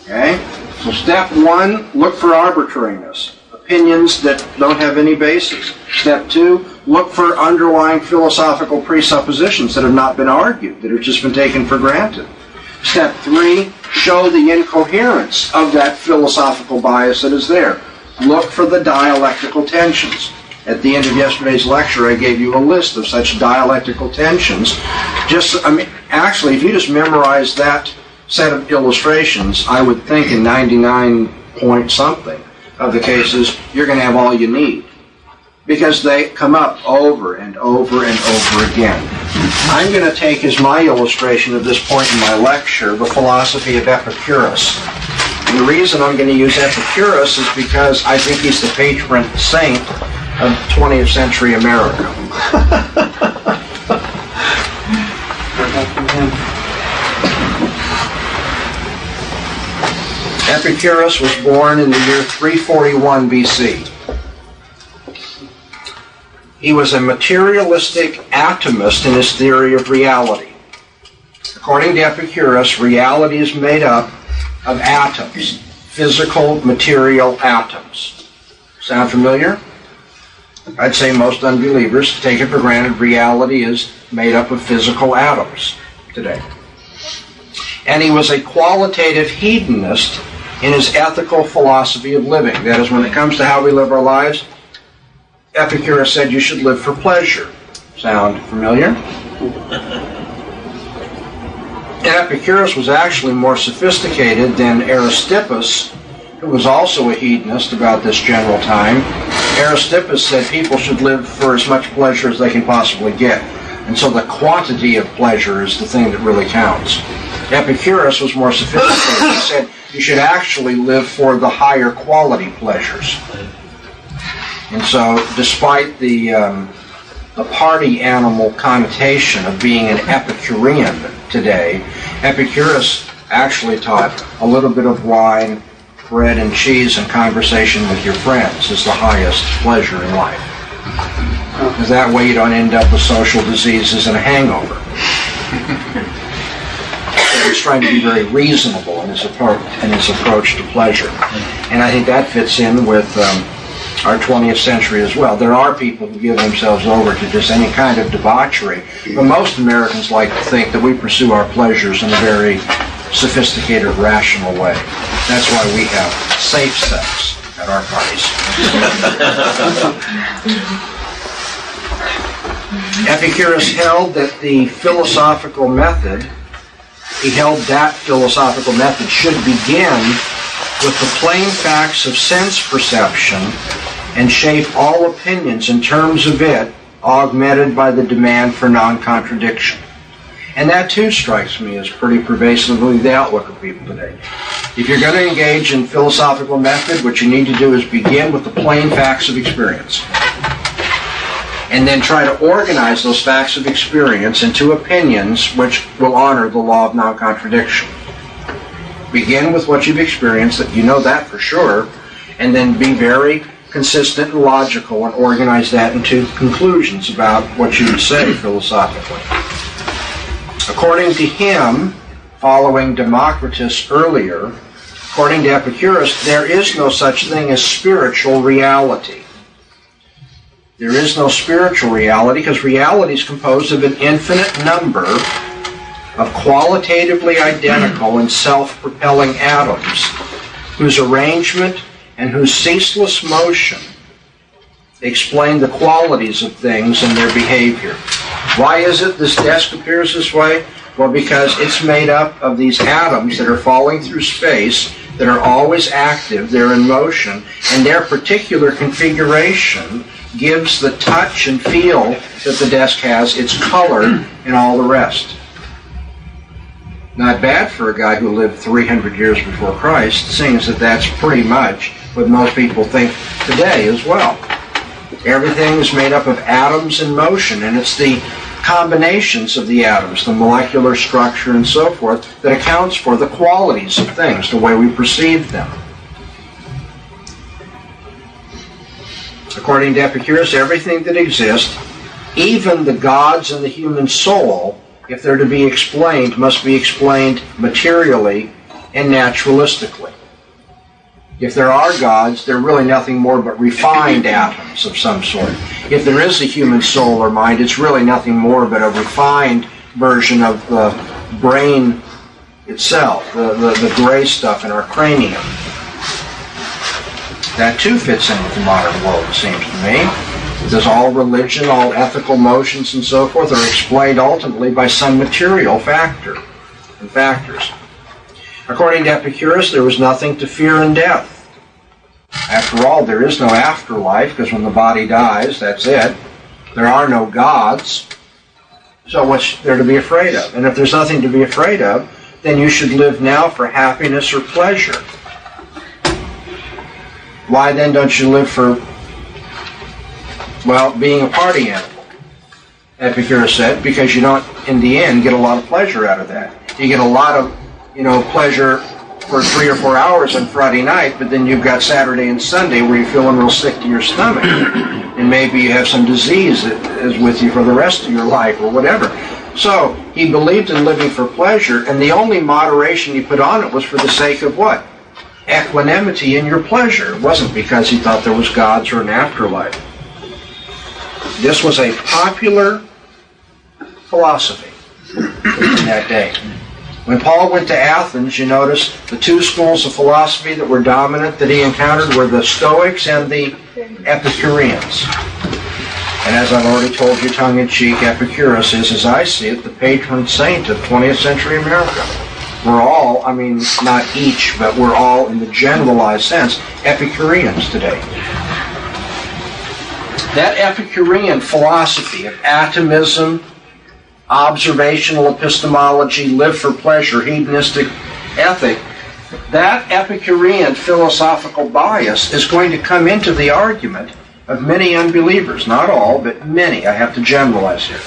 S1: Okay? So step one, look for arbitrariness. Opinions that don't have any basis. Step two, look for underlying philosophical presuppositions that have not been argued, that have just been taken for granted. Step three, show the incoherence of that philosophical bias that is there. Look for the dialectical tensions. At the end of yesterday's lecture, I gave you a list of such dialectical tensions. Just, I mean, actually, if you just memorize that set of illustrations, I would think in 99 point something of the cases, you're going to have all you need. Because they come up over and over and over again. I'm going to take as my illustration at this point in my lecture the philosophy of Epicurus. And the reason I'm going to use Epicurus is because I think he's the patron saint of 20th century America. Epicurus was born in the year 341 BC. He was a materialistic atomist in his theory of reality. According to Epicurus, reality is made up of atoms, physical, material atoms. Sound familiar? I'd say most unbelievers take it for granted reality is made up of physical atoms today. And he was a qualitative hedonist in his ethical philosophy of living. That is, when it comes to how we live our lives, Epicurus said you should live for pleasure. Sound familiar? Epicurus was actually more sophisticated than Aristippus, who was also a hedonist about this general time. Aristippus said people should live for as much pleasure as they can possibly get. And so the quantity of pleasure is the thing that really counts. Epicurus was more sophisticated. He said you should actually live for the higher quality pleasures. And so, despite the, um, the party animal connotation of being an Epicurean today, Epicurus actually taught a little bit of wine, bread and cheese, and conversation with your friends is the highest pleasure in life. Because that way you don't end up with social diseases and a hangover. he's trying to be very reasonable in his, approach, in his approach to pleasure. And I think that fits in with um, our 20th century as well. There are people who give themselves over to just any kind of debauchery, but most Americans like to think that we pursue our pleasures in a very sophisticated, rational way. That's why we have safe sex at our parties. Epicurus held that the philosophical method, he held that philosophical method should begin with the plain facts of sense perception and shape all opinions in terms of it, augmented by the demand for non-contradiction. And that too strikes me as pretty pervasively the outlook of people today. If you're going to engage in philosophical method, what you need to do is begin with the plain facts of experience. And then try to organize those facts of experience into opinions which will honor the law of non-contradiction. Begin with what you've experienced, that you know that for sure, and then be very consistent and logical and organize that into conclusions about what you would say philosophically. According to him, following Democritus earlier, according to Epicurus, there is no such thing as spiritual reality. There is no spiritual reality because reality is composed of an infinite number of qualitatively identical and self propelling atoms whose arrangement and whose ceaseless motion explain the qualities of things and their behavior. Why is it this desk appears this way? Well, because it's made up of these atoms that are falling through space, that are always active, they're in motion, and their particular configuration gives the touch and feel that the desk has, its color, and all the rest. Not bad for a guy who lived 300 years before Christ, seeing that that's pretty much what most people think today as well. Everything is made up of atoms in motion, and it's the combinations of the atoms, the molecular structure and so forth, that accounts for the qualities of things, the way we perceive them. According to Epicurus, everything that exists, even the gods and the human soul, if they're to be explained, must be explained materially and naturalistically. If there are gods, they're really nothing more but refined atoms of some sort. If there is a human soul or mind, it's really nothing more but a refined version of the brain itself, the, the, the gray stuff in our cranium. That too fits in with the modern world, it seems to me. Because all religion, all ethical motions and so forth are explained ultimately by some material factor and factors. According to Epicurus, there was nothing to fear in death. After all, there is no afterlife because when the body dies, that's it. There are no gods. So what's there to be afraid of? And if there's nothing to be afraid of, then you should live now for happiness or pleasure. Why then don't you live for, well, being a party animal? Epicurus said, because you don't, in the end, get a lot of pleasure out of that. You get a lot of you know, pleasure for three or four hours on Friday night, but then you've got Saturday and Sunday where you're feeling real sick to your stomach. and maybe you have some disease that is with you for the rest of your life or whatever. So he believed in living for pleasure, and the only moderation he put on it was for the sake of what? Equanimity in your pleasure. It wasn't because he thought there was gods or an afterlife. This was a popular philosophy in that day. When Paul went to Athens, you notice the two schools of philosophy that were dominant that he encountered were the Stoics and the Epicureans. And as I've already told you tongue in cheek, Epicurus is, as I see it, the patron saint of 20th century America. We're all, I mean, not each, but we're all, in the generalized sense, Epicureans today. That Epicurean philosophy of atomism, observational epistemology, live for pleasure, hedonistic ethic, that Epicurean philosophical bias is going to come into the argument of many unbelievers. Not all, but many. I have to generalize here.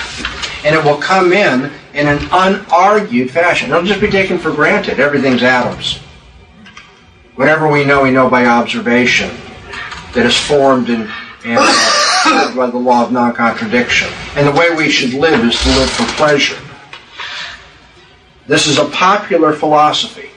S1: And it will come in in an unargued fashion. It'll just be taken for granted. Everything's atoms. Whatever we know, we know by observation that is formed and, and by the law of non-contradiction. And the way we should live is to live for pleasure. This is a popular philosophy.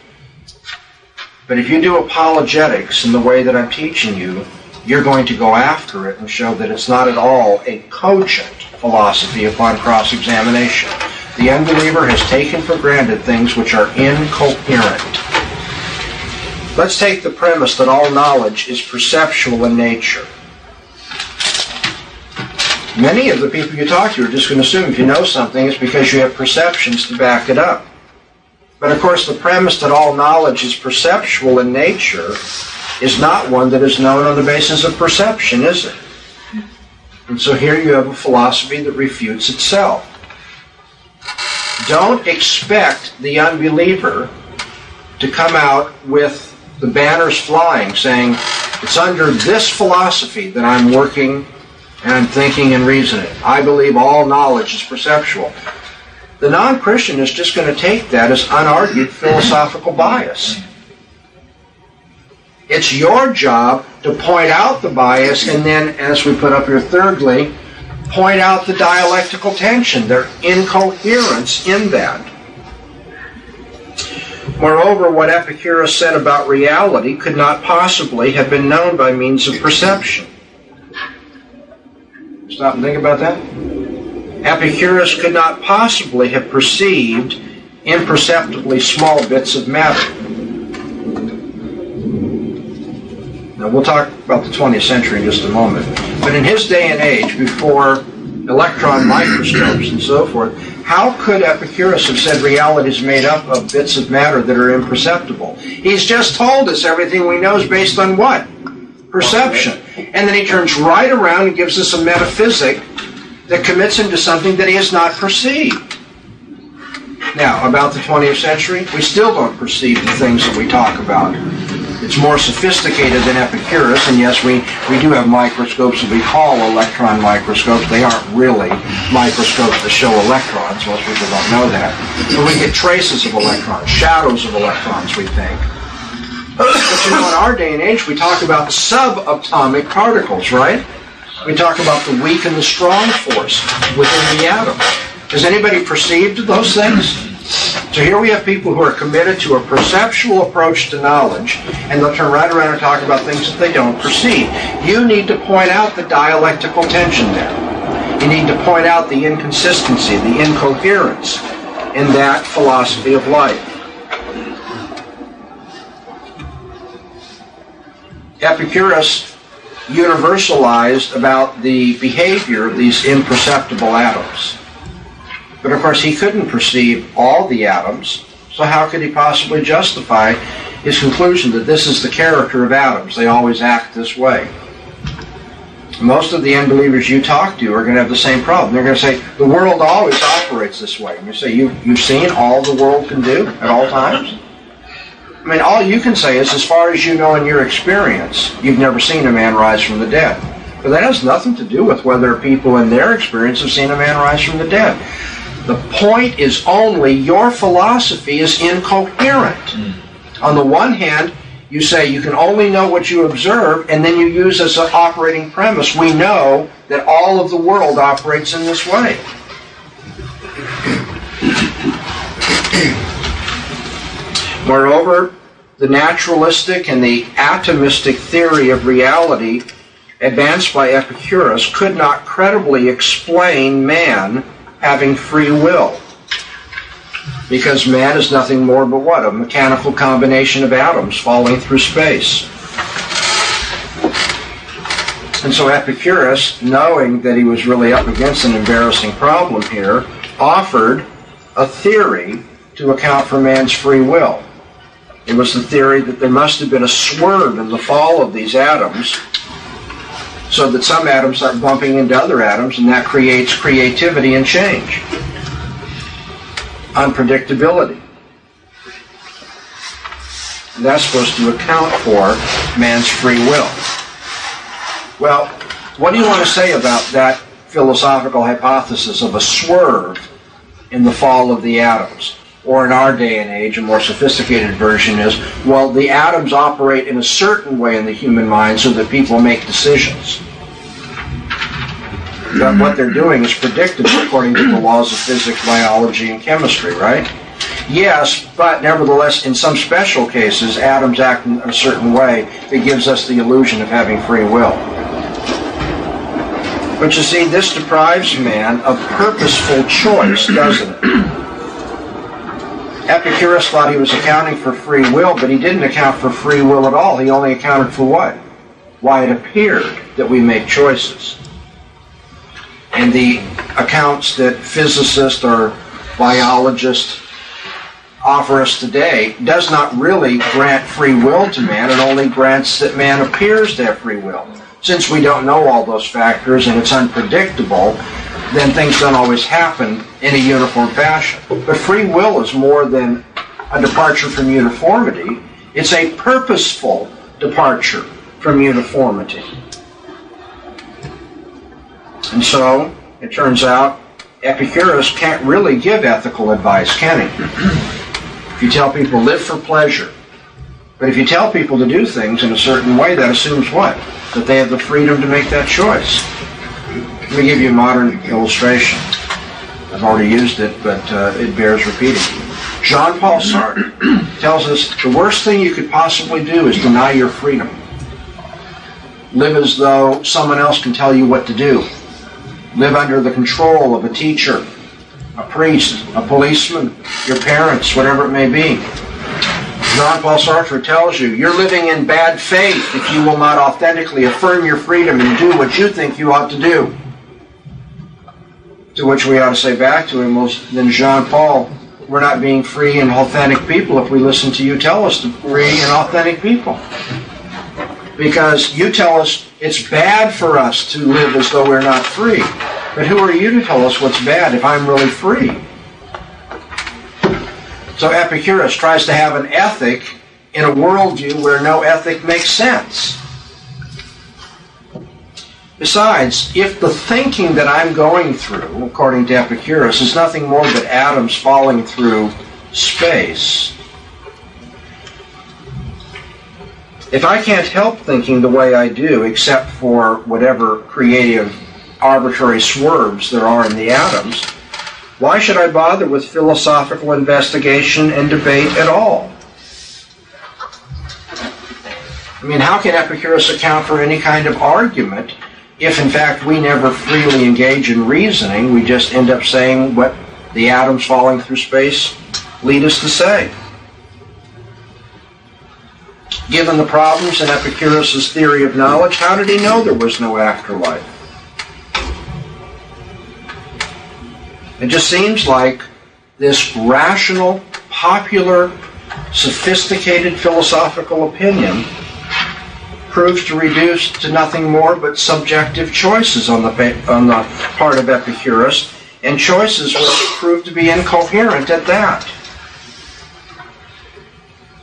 S1: But if you do apologetics in the way that I'm teaching you, you're going to go after it and show that it's not at all a cogent philosophy upon cross-examination. The unbeliever has taken for granted things which are incoherent. Let's take the premise that all knowledge is perceptual in nature. Many of the people you talk to are just going to assume if you know something, it's because you have perceptions to back it up. But of course, the premise that all knowledge is perceptual in nature is not one that is known on the basis of perception, is it? And so here you have a philosophy that refutes itself. Don't expect the unbeliever to come out with the banners flying saying, it's under this philosophy that I'm working and thinking and reasoning. I believe all knowledge is perceptual. The non Christian is just going to take that as unargued philosophical bias. It's your job to point out the bias and then, as we put up here thirdly, point out the dialectical tension, their incoherence in that. Moreover, what Epicurus said about reality could not possibly have been known by means of perception. Stop and think about that. Epicurus could not possibly have perceived imperceptibly small bits of matter. Now, we'll talk about the 20th century in just a moment. But in his day and age, before electron microscopes and so forth, how could Epicurus have said reality is made up of bits of matter that are imperceptible? He's just told us everything we know is based on what? Perception. And then he turns right around and gives us a metaphysic that commits him to something that he has not perceived. Now, about the 20th century, we still don't perceive the things that we talk about. It's more sophisticated than Epicurus, and yes, we, we do have microscopes that we call electron microscopes. They aren't really microscopes that show electrons. Most people don't know that. But we get traces of electrons, shadows of electrons, we think. But you know, in our day and age, we talk about subatomic particles, right? We talk about the weak and the strong force within the atom. Has anybody perceived those things? So here we have people who are committed to a perceptual approach to knowledge, and they'll turn right around and talk about things that they don't perceive. You need to point out the dialectical tension there. You need to point out the inconsistency, the incoherence in that philosophy of life. Epicurus universalized about the behavior of these imperceptible atoms. But of course, he couldn't perceive all the atoms, so how could he possibly justify his conclusion that this is the character of atoms? They always act this way. Most of the unbelievers you talk to are going to have the same problem. They're going to say, the world always operates this way. And you say, you, you've seen all the world can do at all times? I mean, all you can say is, as far as you know in your experience, you've never seen a man rise from the dead. But that has nothing to do with whether people in their experience have seen a man rise from the dead. The point is only your philosophy is incoherent. Mm. On the one hand, you say you can only know what you observe, and then you use as an operating premise, we know that all of the world operates in this way. Moreover, the naturalistic and the atomistic theory of reality advanced by Epicurus could not credibly explain man having free will. Because man is nothing more but what? A mechanical combination of atoms falling through space. And so Epicurus, knowing that he was really up against an embarrassing problem here, offered a theory to account for man's free will. It was the theory that there must have been a swerve in the fall of these atoms so that some atoms start bumping into other atoms and that creates creativity and change. Unpredictability. And that's supposed to account for man's free will. Well, what do you want to say about that philosophical hypothesis of a swerve in the fall of the atoms? Or in our day and age, a more sophisticated version is, well, the atoms operate in a certain way in the human mind so that people make decisions. that what they're doing is predictable according to the laws of physics, biology, and chemistry, right? Yes, but nevertheless, in some special cases, atoms act in a certain way that gives us the illusion of having free will. But you see, this deprives man of purposeful choice, doesn't it? Epicurus thought he was accounting for free will, but he didn't account for free will at all. He only accounted for what? Why it appeared that we make choices. And the accounts that physicists or biologists offer us today does not really grant free will to man, it only grants that man appears to have free will. Since we don't know all those factors and it's unpredictable, then things don't always happen in a uniform fashion. But free will is more than a departure from uniformity, it's a purposeful departure from uniformity. And so, it turns out, Epicurus can't really give ethical advice, can he? If you tell people live for pleasure, but if you tell people to do things in a certain way, that assumes what? That they have the freedom to make that choice. Let me give you a modern illustration. I've already used it, but uh, it bears repeating. Jean Paul Sartre tells us the worst thing you could possibly do is deny your freedom. Live as though someone else can tell you what to do. Live under the control of a teacher a priest, a policeman, your parents, whatever it may be. Jean Paul Sartre tells you, you're living in bad faith if you will not authentically affirm your freedom and do what you think you ought to do. To which we ought to say back to him, well, then Jean Paul, we're not being free and authentic people if we listen to you tell us to be free and authentic people. Because you tell us it's bad for us to live as though we're not free. But who are you to tell us what's bad if I'm really free? So Epicurus tries to have an ethic in a worldview where no ethic makes sense. Besides, if the thinking that I'm going through, according to Epicurus, is nothing more but atoms falling through space, if I can't help thinking the way I do, except for whatever creative arbitrary swerves there are in the atoms, why should I bother with philosophical investigation and debate at all? I mean, how can Epicurus account for any kind of argument if, in fact, we never freely engage in reasoning? We just end up saying what the atoms falling through space lead us to say. Given the problems in Epicurus' theory of knowledge, how did he know there was no afterlife? It just seems like this rational, popular, sophisticated philosophical opinion proves to reduce to nothing more but subjective choices on the, on the part of Epicurus, and choices which prove to be incoherent at that.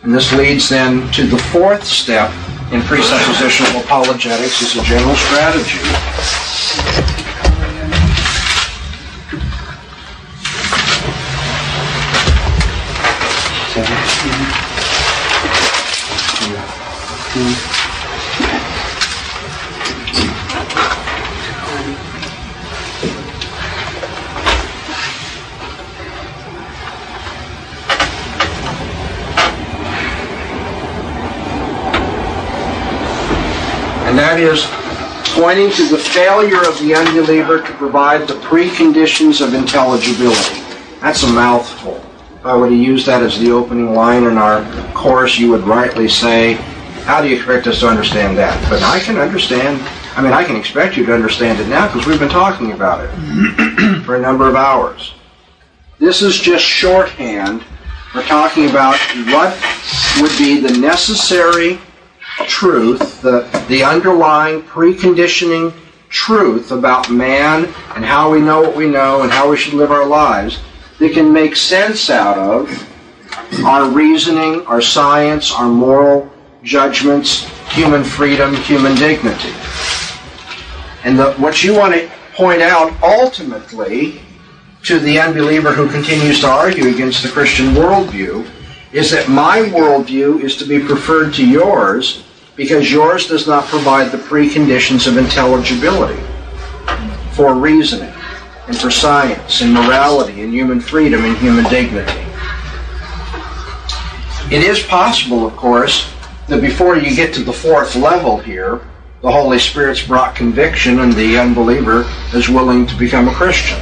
S1: And this leads then to the fourth step in presuppositional apologetics as a general strategy. And that is pointing to the failure of the unbeliever to provide the preconditions of intelligibility. That's a mouthful. If I were to use that as the opening line in our course, you would rightly say, How do you expect us to understand that? But I can understand, I mean, I can expect you to understand it now because we've been talking about it for a number of hours. This is just shorthand We're talking about what would be the necessary truth, the, the underlying preconditioning truth about man and how we know what we know and how we should live our lives that can make sense out of our reasoning, our science, our moral judgments, human freedom, human dignity. And the, what you want to point out ultimately to the unbeliever who continues to argue against the Christian worldview is that my worldview is to be preferred to yours because yours does not provide the preconditions of intelligibility. for reasoning and for science and morality and human freedom and human dignity. It is possible, of course, that before you get to the fourth level here, the Holy Spirit's brought conviction and the unbeliever is willing to become a Christian.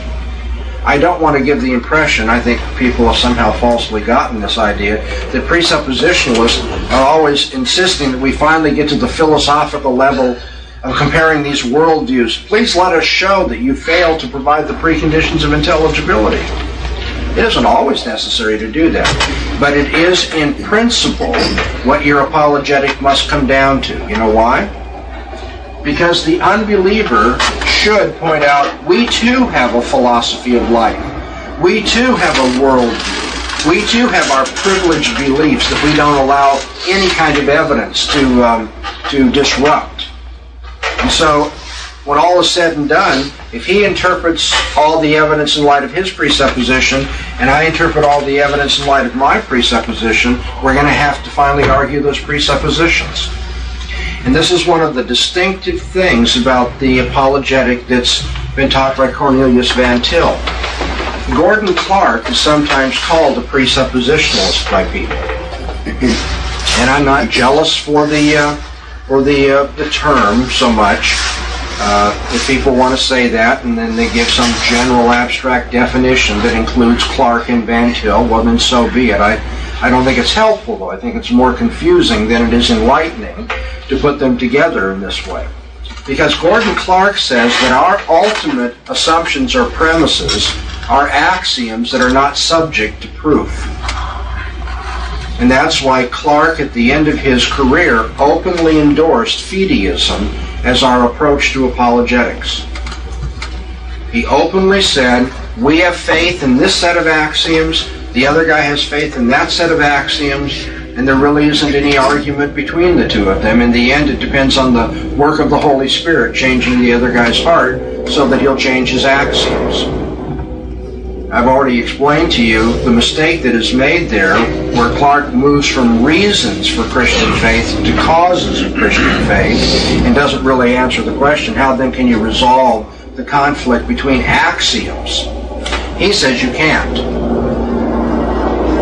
S1: I don't want to give the impression, I think people have somehow falsely gotten this idea, that presuppositionalists are always insisting that we finally get to the philosophical level of comparing these worldviews. Please let us show that you fail to provide the preconditions of intelligibility. It isn't always necessary to do that, but it is in principle what your apologetic must come down to. You know why? Because the unbeliever should point out we too have a philosophy of life. We too have a worldview. We too have our privileged beliefs that we don't allow any kind of evidence to, um, to disrupt. And so, when all is said and done, if he interprets all the evidence in light of his presupposition, and I interpret all the evidence in light of my presupposition, we're going to have to finally argue those presuppositions. And this is one of the distinctive things about the apologetic that's been taught by Cornelius Van Til. Gordon Clark is sometimes called a presuppositionalist by people. and I'm not jealous for the uh, for the uh, the term so much. Uh, if people want to say that, and then they give some general abstract definition that includes Clark and Van Til, well then so be it. I I don't think it's helpful though. I think it's more confusing than it is enlightening to put them together in this way. Because Gordon Clark says that our ultimate assumptions or premises are axioms that are not subject to proof. And that's why Clark, at the end of his career, openly endorsed fideism as our approach to apologetics. He openly said, We have faith in this set of axioms, the other guy has faith in that set of axioms, and there really isn't any argument between the two of them. In the end, it depends on the work of the Holy Spirit changing the other guy's heart so that he'll change his axioms. I've already explained to you the mistake that is made there where Clark moves from reasons for Christian faith to causes of Christian faith and doesn't really answer the question, how then can you resolve the conflict between axioms? He says you can't.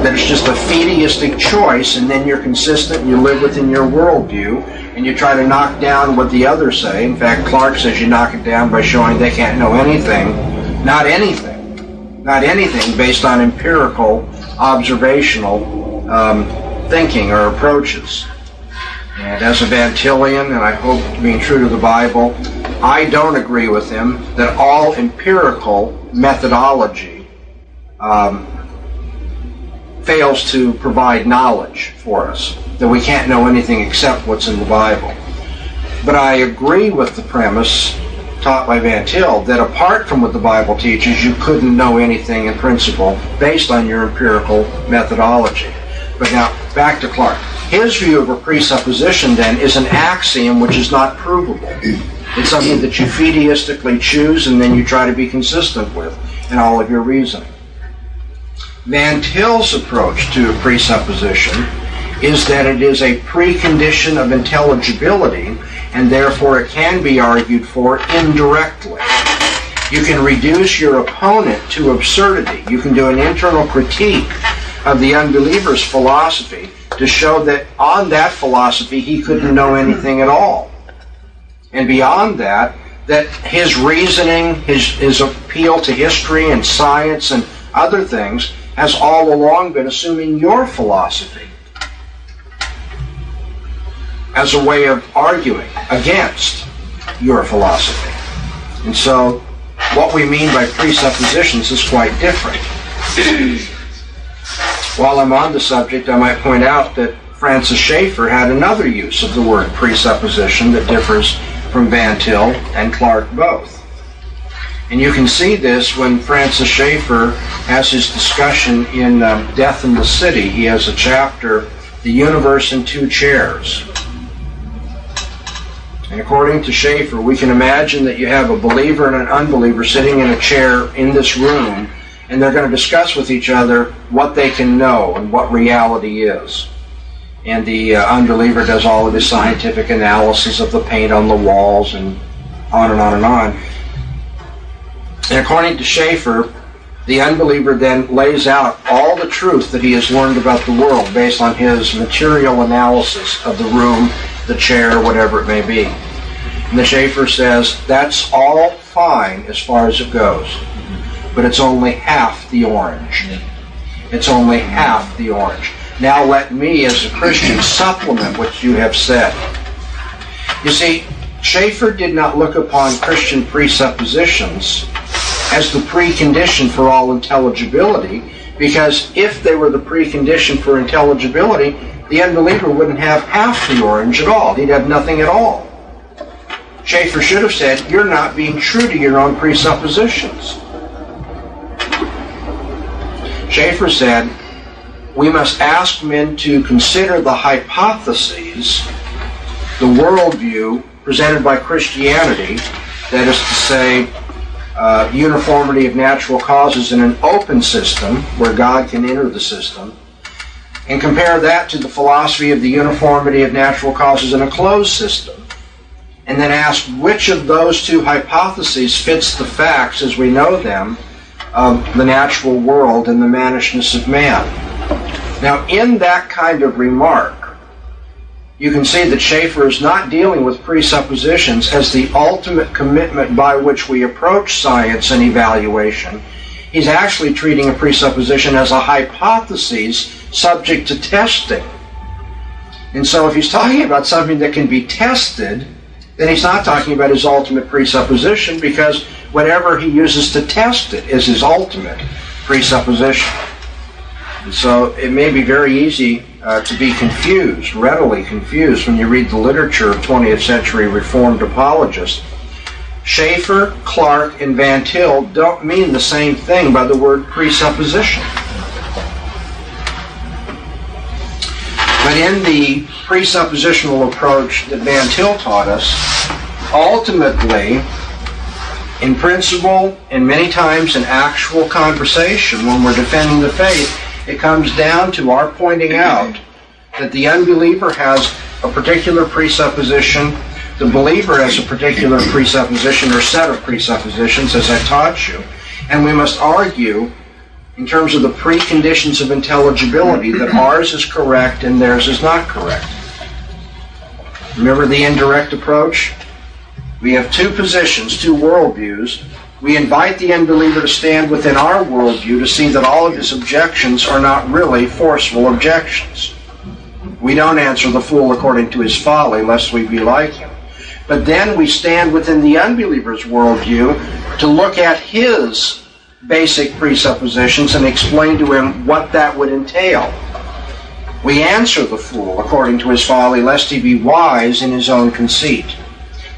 S1: That it's just a fideistic choice and then you're consistent and you live within your worldview and you try to knock down what the others say. In fact, Clark says you knock it down by showing they can't know anything, not anything not anything based on empirical, observational um, thinking or approaches. And as a Van Tillian, and I hope being true to the Bible, I don't agree with him that all empirical methodology um, fails to provide knowledge for us, that we can't know anything except what's in the Bible. But I agree with the premise taught by Van Til that apart from what the Bible teaches, you couldn't know anything in principle based on your empirical methodology. But now, back to Clark. His view of a presupposition, then, is an axiom which is not provable. It's something that you fideistically choose and then you try to be consistent with in all of your reasoning. Van Til's approach to a presupposition is that it is a precondition of intelligibility and therefore it can be argued for indirectly. You can reduce your opponent to absurdity. You can do an internal critique of the unbeliever's philosophy to show that on that philosophy he couldn't know anything at all. And beyond that, that his reasoning, his, his appeal to history and science and other things has all along been assuming your philosophy as a way of arguing against your philosophy. And so what we mean by presuppositions is quite different. While I'm on the subject, I might point out that Francis Schaeffer had another use of the word presupposition that differs from Van Til and Clark both. And you can see this when Francis Schaeffer has his discussion in um, Death in the City. He has a chapter, The Universe in Two Chairs. And according to Schaeffer, we can imagine that you have a believer and an unbeliever sitting in a chair in this room, and they're going to discuss with each other what they can know and what reality is. And the uh, unbeliever does all of his scientific analysis of the paint on the walls and on and on and on. And according to Schaeffer, the unbeliever then lays out all the truth that he has learned about the world based on his material analysis of the room, the chair, whatever it may be. And the Schaeffer says that's all fine as far as it goes, but it's only half the orange. It's only half the orange. Now let me, as a Christian, supplement what you have said. You see, Schaeffer did not look upon Christian presuppositions as the precondition for all intelligibility, because if they were the precondition for intelligibility, the unbeliever wouldn't have half the orange at all. He'd have nothing at all. Schaeffer should have said, You're not being true to your own presuppositions. Schaeffer said, We must ask men to consider the hypotheses, the worldview presented by Christianity, that is to say, uh, uniformity of natural causes in an open system where God can enter the system, and compare that to the philosophy of the uniformity of natural causes in a closed system. And then ask which of those two hypotheses fits the facts as we know them of the natural world and the mannishness of man. Now, in that kind of remark, you can see that Schaeffer is not dealing with presuppositions as the ultimate commitment by which we approach science and evaluation. He's actually treating a presupposition as a hypothesis subject to testing. And so if he's talking about something that can be tested, then he's not talking about his ultimate presupposition because whatever he uses to test it is his ultimate presupposition. And so it may be very easy uh, to be confused, readily confused, when you read the literature of 20th century Reformed apologists. Schaeffer, Clark, and Van Til don't mean the same thing by the word presupposition. But in the presuppositional approach that Van Til taught us, ultimately, in principle, and many times in actual conversation, when we're defending the faith, it comes down to our pointing out that the unbeliever has a particular presupposition, the believer has a particular presupposition or set of presuppositions, as I taught you, and we must argue in terms of the preconditions of intelligibility that ours is correct and theirs is not correct. Remember the indirect approach? We have two positions, two worldviews. We invite the unbeliever to stand within our worldview to see that all of his objections are not really forceful objections. We don't answer the fool according to his folly, lest we be like him. But then we stand within the unbeliever's worldview to look at his basic presuppositions and explain to him what that would entail. We answer the fool according to his folly, lest he be wise in his own conceit.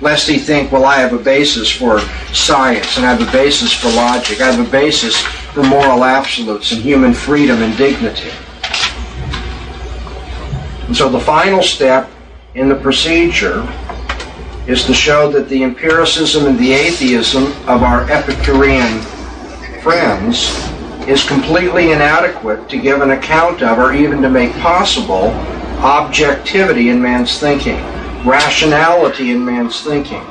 S1: Lest he think, well, I have a basis for science, and I have a basis for logic, I have a basis for moral absolutes and human freedom and dignity. And so the final step in the procedure is to show that the empiricism and the atheism of our Epicurean friends is completely inadequate to give an account of or even to make possible objectivity in man's thinking, rationality in man's thinking.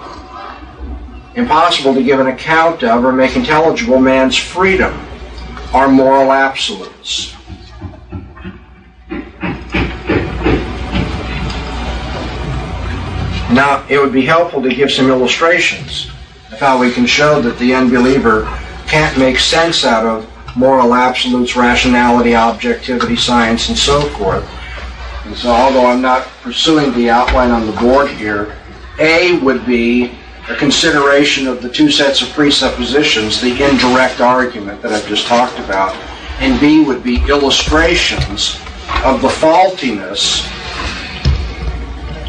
S1: Impossible to give an account of or make intelligible man's freedom, our moral absolutes. Now, it would be helpful to give some illustrations of how we can show that the unbeliever can't make sense out of moral absolutes, rationality, objectivity, science, and so forth. And so, although I'm not pursuing the outline on the board here, A would be a consideration of the two sets of presuppositions, the indirect argument that I've just talked about, and B would be illustrations of the faultiness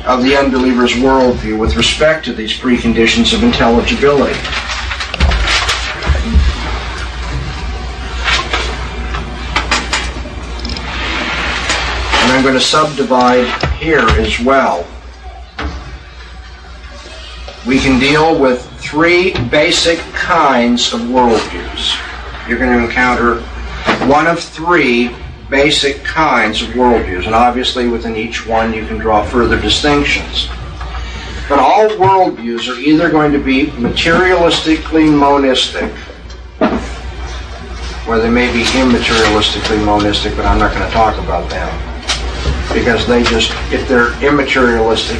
S1: of the unbeliever's worldview with respect to these preconditions of intelligibility. I'm going to subdivide here as well. We can deal with three basic kinds of worldviews. You're going to encounter one of three basic kinds of worldviews, and obviously within each one you can draw further distinctions. But all worldviews are either going to be materialistically monistic, or they may be immaterialistically monistic, but I'm not going to talk about them. Because they just, if they're immaterialistic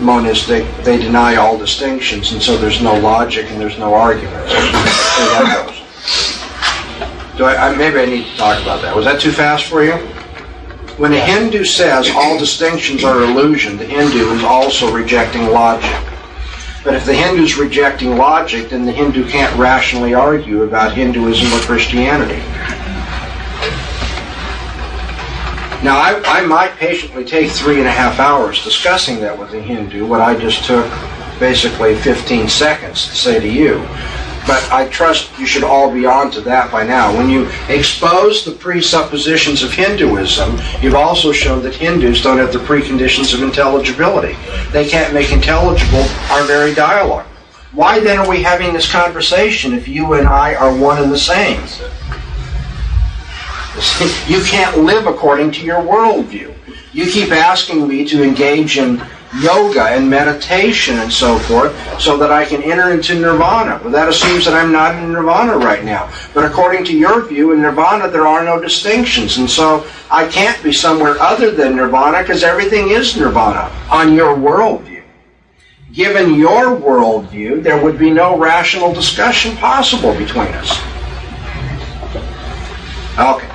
S1: monistic, they deny all distinctions, and so there's no logic and there's no argument. So that goes. So I, I, maybe I need to talk about that. Was that too fast for you? When a Hindu says all distinctions are illusion, the Hindu is also rejecting logic. But if the Hindu's rejecting logic, then the Hindu can't rationally argue about Hinduism or Christianity. Now, I, I might patiently take three and a half hours discussing that with a Hindu, what I just took basically 15 seconds to say to you. But I trust you should all be on to that by now. When you expose the presuppositions of Hinduism, you've also shown that Hindus don't have the preconditions of intelligibility. They can't make intelligible our very dialogue. Why then are we having this conversation if you and I are one and the same? You can't live according to your worldview. You keep asking me to engage in yoga and meditation and so forth so that I can enter into nirvana. Well, that assumes that I'm not in nirvana right now. But according to your view, in nirvana there are no distinctions. And so I can't be somewhere other than nirvana because everything is nirvana on your worldview. Given your worldview, there would be no rational discussion possible between us. Okay.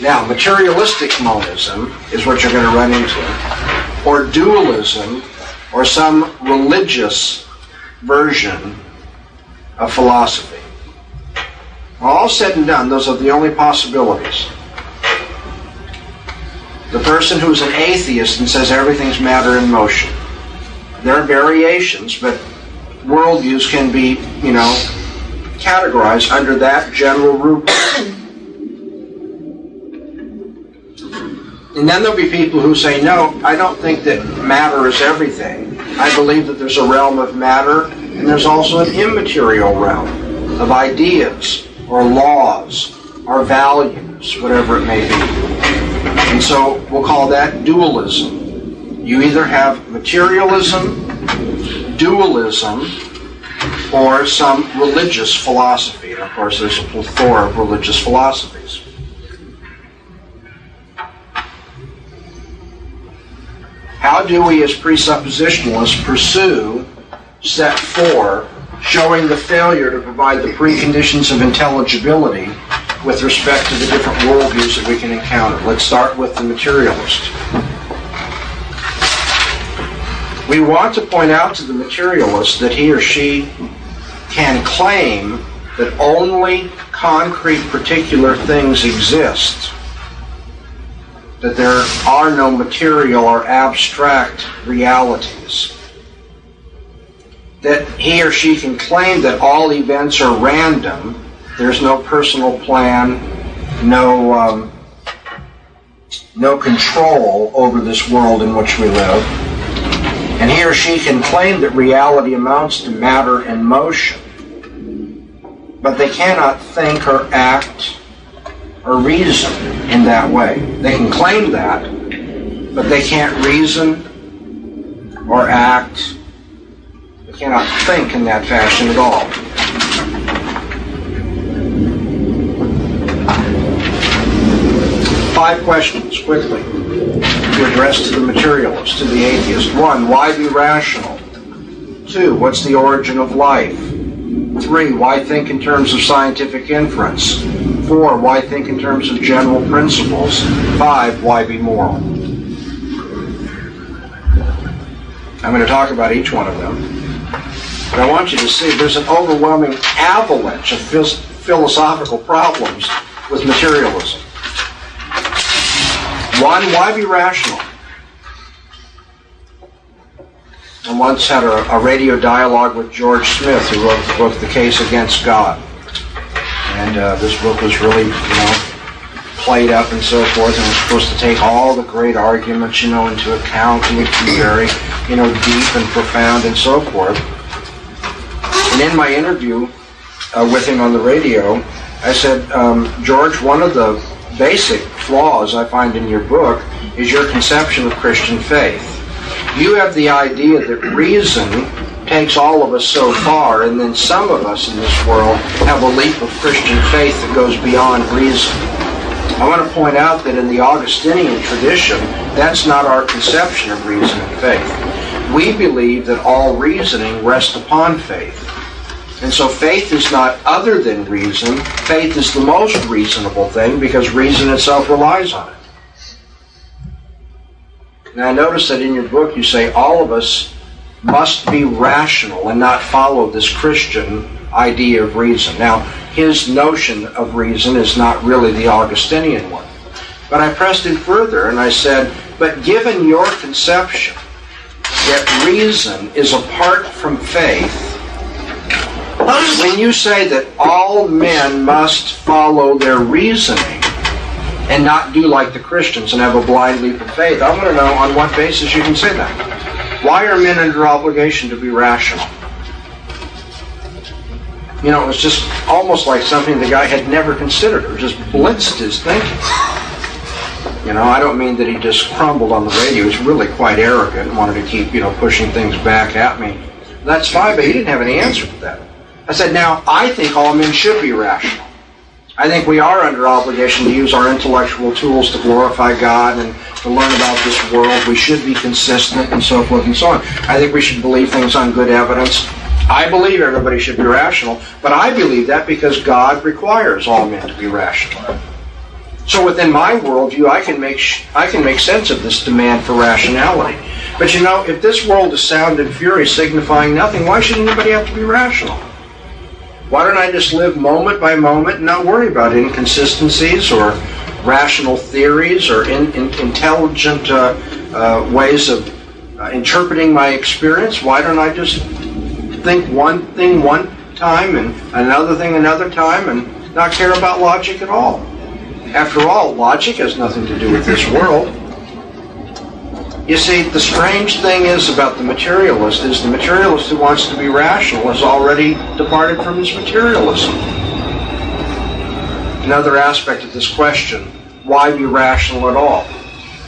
S1: Now, materialistic monism is what you're going to run into or dualism or some religious version of philosophy. All said and done, those are the only possibilities. The person who's an atheist and says everything's matter in motion. There are variations, but worldviews can be, you know, categorized under that general rubric. And then there'll be people who say, no, I don't think that matter is everything. I believe that there's a realm of matter and there's also an immaterial realm of ideas or laws or values, whatever it may be. And so we'll call that dualism. You either have materialism, dualism, or some religious philosophy. And of course, there's a plethora of religious philosophies. How do we as presuppositionalists pursue step four, showing the failure to provide the preconditions of intelligibility with respect to the different worldviews that we can encounter? Let's start with the materialist. We want to point out to the materialist that he or she can claim that only concrete particular things exist that there are no material or abstract realities. That he or she can claim that all events are random, there's no personal plan, no, um, no control over this world in which we live. And he or she can claim that reality amounts to matter and motion, but they cannot think or act or reason in that way. They can claim that, but they can't reason or act. They cannot think in that fashion at all. Five questions, quickly, to address to the materialist, to the atheist. One, why be rational? Two, what's the origin of life? Three, why think in terms of scientific inference? Four, why think in terms of general principles? Five, why be moral? I'm going to talk about each one of them. But I want you to see there's an overwhelming avalanche of philosophical problems with materialism. One, why be rational? I once had a, a radio dialogue with George Smith, who wrote the book The Case Against God and uh, this book was really, you know, played up and so forth, and was supposed to take all the great arguments, you know, into account and be very, you know, deep and profound and so forth. And in my interview uh, with him on the radio, I said, um, George, one of the basic flaws I find in your book is your conception of Christian faith. You have the idea that reason takes all of us so far, and then some of us in this world have a leap of Christian faith that goes beyond reason. I want to point out that in the Augustinian tradition, that's not our conception of reason and faith. We believe that all reasoning rests upon faith. And so faith is not other than reason. Faith is the most reasonable thing because reason itself relies on it. Now, notice that in your book you say all of us must be rational and not follow this Christian idea of reason. Now, his notion of reason is not really the Augustinian one. But I pressed it further and I said, but given your conception that reason is apart from faith, when you say that all men must follow their reasoning, and not do like the Christians and have a blind leap of faith. I want to know on what basis you can say that. Why are men under obligation to be rational? You know, it was just almost like something the guy had never considered. It just blitzed his thinking. You know, I don't mean that he just crumbled on the radio. He was really quite arrogant and wanted to keep, you know, pushing things back at me. That's fine, but he didn't have any answer to that. I said, now, I think all men should be rational. I think we are under obligation to use our intellectual tools to glorify God and to learn about this world. We should be consistent and so forth and so on. I think we should believe things on good evidence. I believe everybody should be rational, but I believe that because God requires all men to be rational. So within my worldview, I can make I can make sense of this demand for rationality. But you know, if this world is sound and fury signifying nothing, why should anybody have to be rational? Why don't I just live moment by moment and not worry about inconsistencies or rational theories or in, in, intelligent uh, uh, ways of uh, interpreting my experience? Why don't I just think one thing one time and another thing another time and not care about logic at all? After all, logic has nothing to do with this world. You see, the strange thing is about the materialist is the materialist who wants to be rational has already departed from his materialism. Another aspect of this question, why be rational at all?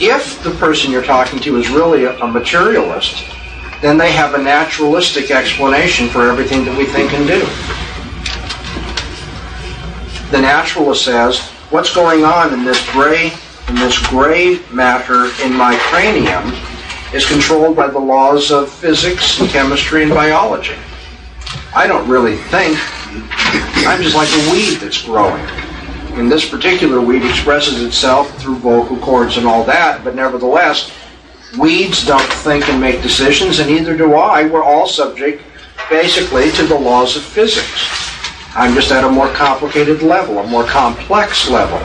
S1: If the person you're talking to is really a, a materialist, then they have a naturalistic explanation for everything that we think and do. The naturalist says, what's going on in this gray and this gray matter in my cranium is controlled by the laws of physics and chemistry and biology. I don't really think. I'm just like a weed that's growing. And this particular weed expresses itself through vocal cords and all that, but nevertheless, weeds don't think and make decisions, and neither do I. We're all subject, basically, to the laws of physics. I'm just at a more complicated level, a more complex level.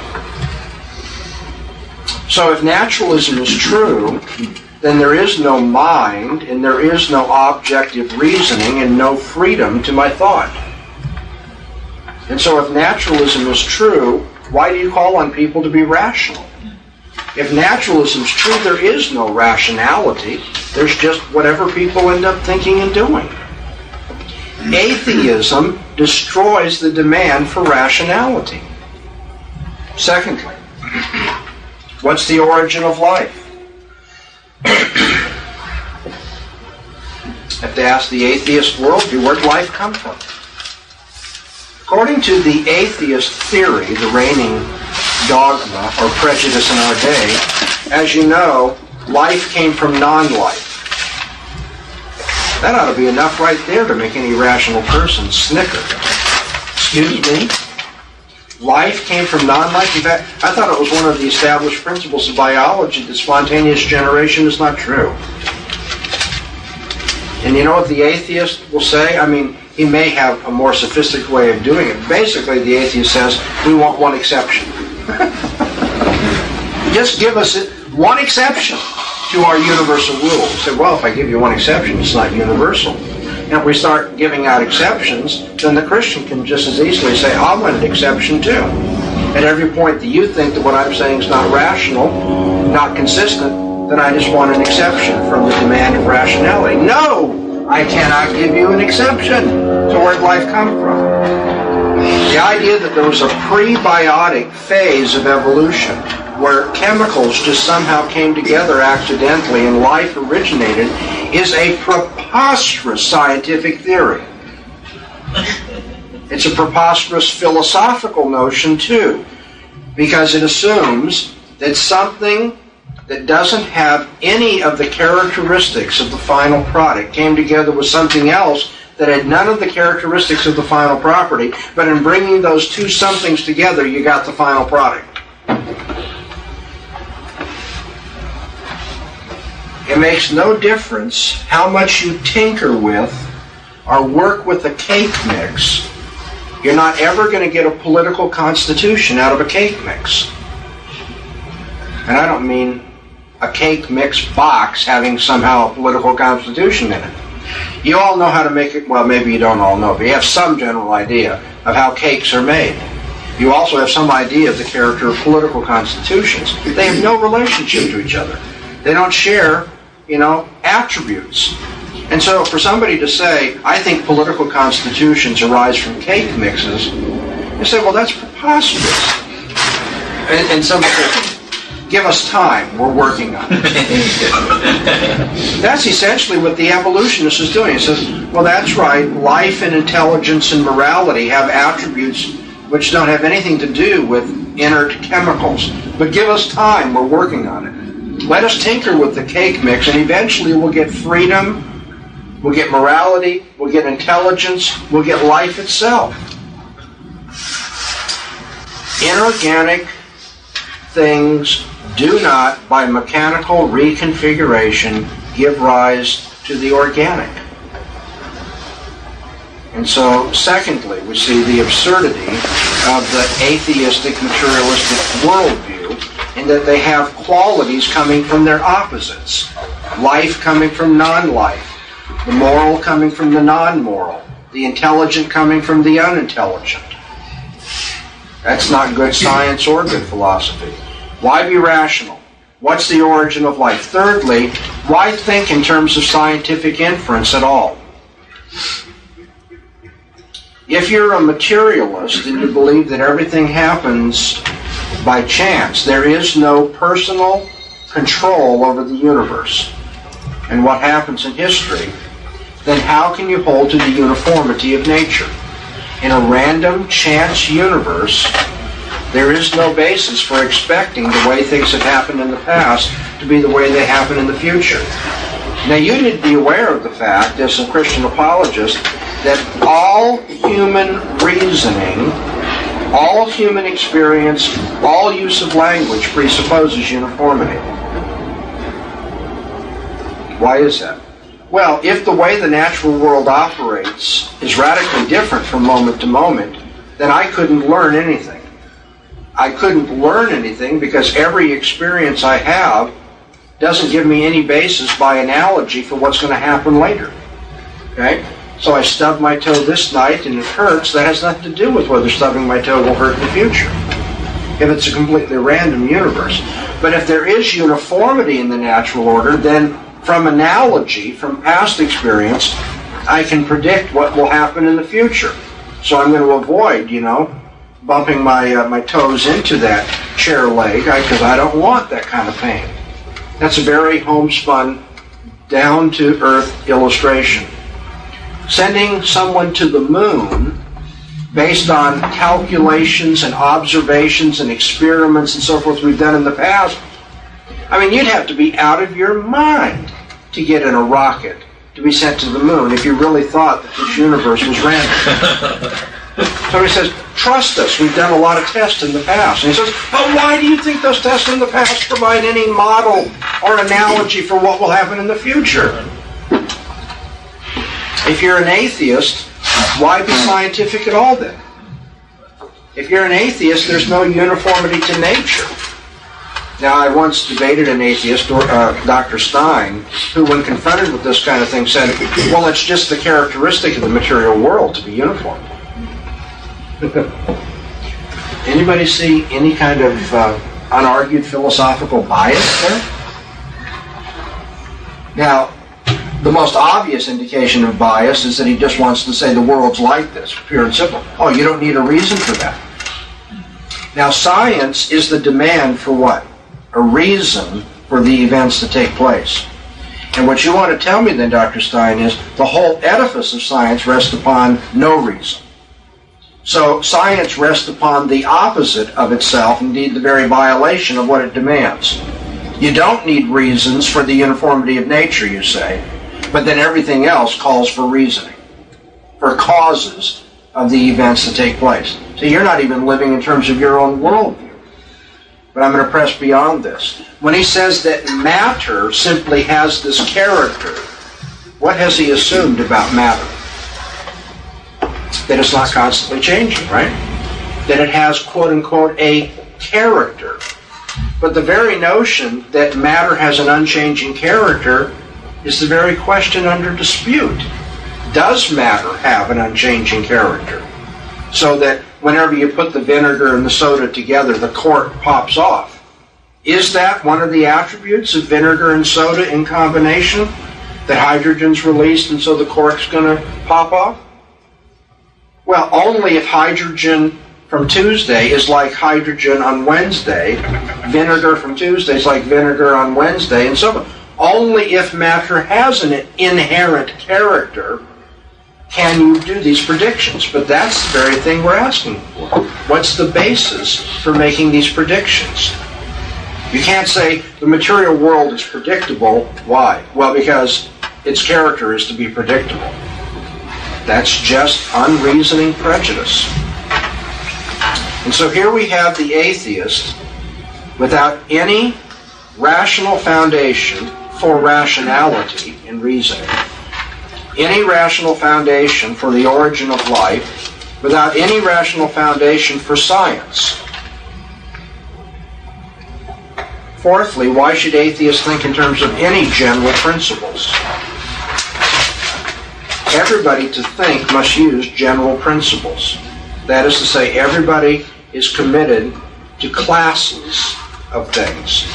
S1: So if naturalism is true, then there is no mind and there is no objective reasoning and no freedom to my thought. And so if naturalism is true, why do you call on people to be rational? If naturalism is true, there is no rationality. There's just whatever people end up thinking and doing. Atheism destroys the demand for rationality. Secondly, What's the origin of life? have to ask the atheist worldview, where'd life come from? According to the atheist theory, the reigning dogma or prejudice in our day, as you know, life came from non-life. That ought to be enough right there to make any rational person snicker. Excuse me? Life came from non-life. In fact, I thought it was one of the established principles of biology that spontaneous generation is not true. And you know what the atheist will say? I mean, he may have a more sophisticated way of doing it. Basically, the atheist says, we want one exception. Just give us one exception to our universal rule. Said, well, if I give you one exception, it's not universal. And if we start giving out exceptions, then the Christian can just as easily say, oh, I want an exception too. At every point that you think that what I'm saying is not rational, not consistent, then I just want an exception from the demand of rationality. No! I cannot give you an exception. So where'd life come from? The idea that there was a prebiotic phase of evolution where chemicals just somehow came together accidentally and life originated, is a preposterous scientific theory. It's a preposterous philosophical notion, too, because it assumes that something that doesn't have any of the characteristics of the final product came together with something else that had none of the characteristics of the final property, but in bringing those two somethings together, you got the final product. It makes no difference how much you tinker with or work with a cake mix. You're not ever going to get a political constitution out of a cake mix. And I don't mean a cake mix box having somehow a political constitution in it. You all know how to make it, well, maybe you don't all know, but you have some general idea of how cakes are made. You also have some idea of the character of political constitutions. They have no relationship to each other. They don't share, you know, attributes. And so for somebody to say, I think political constitutions arise from cake mixes, you say, well, that's preposterous. And, and somebody says, give us time, we're working on it. that's essentially what the evolutionist is doing. He says, well, that's right, life and intelligence and morality have attributes which don't have anything to do with inert chemicals. But give us time, we're working on it. Let us tinker with the cake mix, and eventually we'll get freedom, we'll get morality, we'll get intelligence, we'll get life itself. Inorganic things do not, by mechanical reconfiguration, give rise to the organic. And so, secondly, we see the absurdity of the atheistic materialistic worldview in that they have qualities coming from their opposites. Life coming from non-life, the moral coming from the non-moral, the intelligent coming from the unintelligent. That's not good science or good philosophy. Why be rational? What's the origin of life? Thirdly, why think in terms of scientific inference at all? If you're a materialist and you believe that everything happens by chance, there is no personal control over the universe and what happens in history, then how can you hold to the uniformity of nature? In a random chance universe, there is no basis for expecting the way things have happened in the past to be the way they happen in the future. Now, you need to be aware of the fact, as a Christian apologist, that all human reasoning, all human experience, all use of language presupposes uniformity. Why is that? Well, if the way the natural world operates is radically different from moment to moment, then I couldn't learn anything. I couldn't learn anything because every experience I have doesn't give me any basis by analogy for what's going to happen later. Okay? So I stubbed my toe this night and it hurts. That has nothing to do with whether stubbing my toe will hurt in the future. If it's a completely random universe. But if there is uniformity in the natural order, then from analogy, from past experience, I can predict what will happen in the future. So I'm going to avoid, you know, bumping my uh, my toes into that chair leg because I, I don't want that kind of pain. That's a very homespun, down to earth illustration sending someone to the moon based on calculations and observations and experiments and so forth we've done in the past, I mean, you'd have to be out of your mind to get in a rocket to be sent to the moon if you really thought that this universe was random. so he says, trust us. We've done a lot of tests in the past. And he says, but why do you think those tests in the past provide any model or analogy for what will happen in the future? If you're an atheist, why be scientific at all then? If you're an atheist, there's no uniformity to nature. Now, I once debated an atheist, uh, Dr. Stein, who, when confronted with this kind of thing, said, well, it's just the characteristic of the material world to be uniform. Anybody see any kind of uh, unargued philosophical bias there? Now, the most obvious indication of bias is that he just wants to say the world's like this, pure and simple. Oh, you don't need a reason for that. Now, science is the demand for what? a reason for the events to take place. And what you want to tell me then, Dr. Stein, is the whole edifice of science rests upon no reason. So science rests upon the opposite of itself, indeed the very violation of what it demands. You don't need reasons for the uniformity of nature, you say, but then everything else calls for reasoning, for causes of the events that take place. So you're not even living in terms of your own worldview. But I'm going to press beyond this. When he says that matter simply has this character, what has he assumed about matter? That it's not constantly changing, right? That it has, quote unquote, a character. But the very notion that matter has an unchanging character is the very question under dispute. Does matter have an unchanging character? So that whenever you put the vinegar and the soda together, the cork pops off. Is that one of the attributes of vinegar and soda in combination? That hydrogen's released and so the cork's going to pop off? Well, only if hydrogen from Tuesday is like hydrogen on Wednesday, vinegar from Tuesday is like vinegar on Wednesday, and so on. Only if matter has an inherent character can you do these predictions. But that's the very thing we're asking for. What's the basis for making these predictions? You can't say the material world is predictable. Why? Well, because its character is to be predictable. That's just unreasoning prejudice. And so here we have the atheist without any rational foundation for rationality in reasoning, any rational foundation for the origin of life, without any rational foundation for science. Fourthly, why should atheists think in terms of any general principles? Everybody to think must use general principles. That is to say, everybody is committed to classes of things.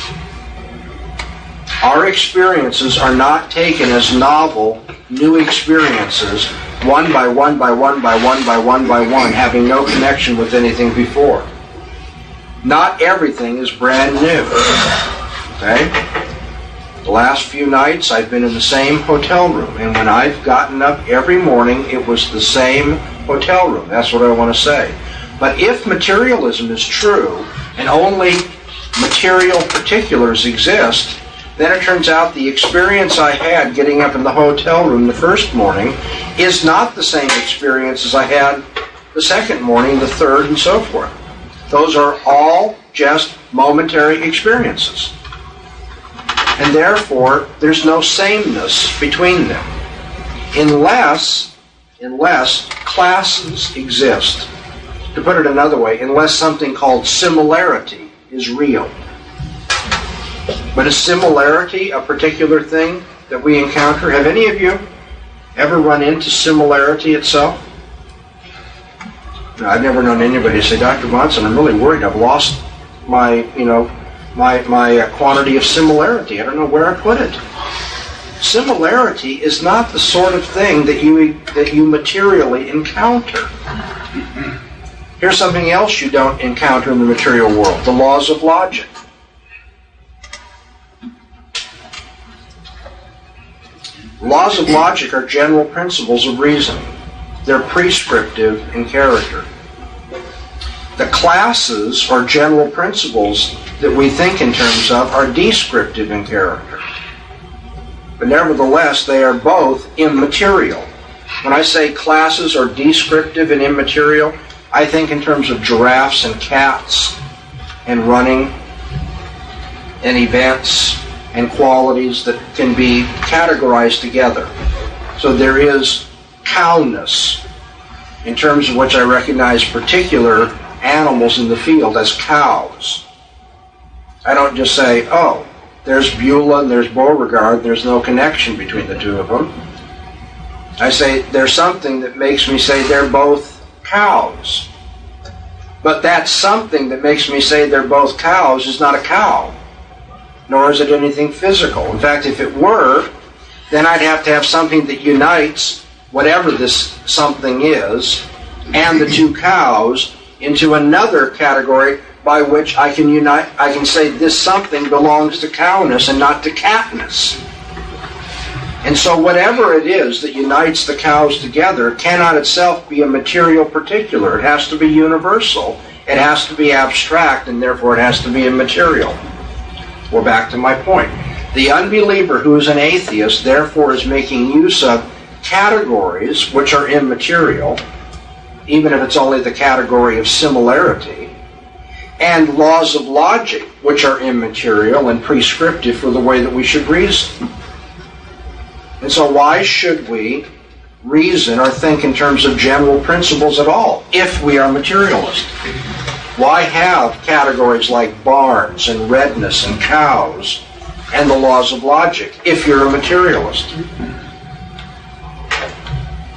S1: Our experiences are not taken as novel, new experiences, one by one by one by one by one by one, having no connection with anything before. Not everything is brand new. Okay? The last few nights I've been in the same hotel room, and when I've gotten up every morning, it was the same hotel room. That's what I want to say. But if materialism is true, and only material particulars exist, then it turns out the experience I had getting up in the hotel room the first morning is not the same experience as I had the second morning, the third, and so forth. Those are all just momentary experiences. And therefore, there's no sameness between them. Unless, unless classes exist. To put it another way, unless something called similarity is real. But a similarity a particular thing that we encounter? Have any of you ever run into similarity itself? I've never known anybody say, Dr. Bahnsen, I'm really worried. I've lost my, you know, my, my uh, quantity of similarity. I don't know where I put it. Similarity is not the sort of thing that you, that you materially encounter. Here's something else you don't encounter in the material world the laws of logic. Laws of logic are general principles of reason. They're prescriptive in character. The classes or general principles that we think in terms of are descriptive in character. But nevertheless, they are both immaterial. When I say classes are descriptive and immaterial, I think in terms of giraffes and cats and running and events and qualities that can be categorized together. So there is cowness, in terms of which I recognize particular animals in the field as cows. I don't just say, oh, there's Beulah and there's Beauregard, there's no connection between the two of them. I say there's something that makes me say they're both cows. But that something that makes me say they're both cows is not a cow nor is it anything physical. In fact, if it were, then I'd have to have something that unites whatever this something is and the two cows into another category by which I can unite, I can say this something belongs to cowness and not to catness. And so whatever it is that unites the cows together cannot itself be a material particular. It has to be universal. It has to be abstract, and therefore it has to be immaterial. We're back to my point. The unbeliever who is an atheist, therefore, is making use of categories which are immaterial, even if it's only the category of similarity, and laws of logic which are immaterial and prescriptive for the way that we should reason. And so, why should we reason or think in terms of general principles at all if we are materialist? Why have categories like barns and redness and cows and the laws of logic if you're a materialist?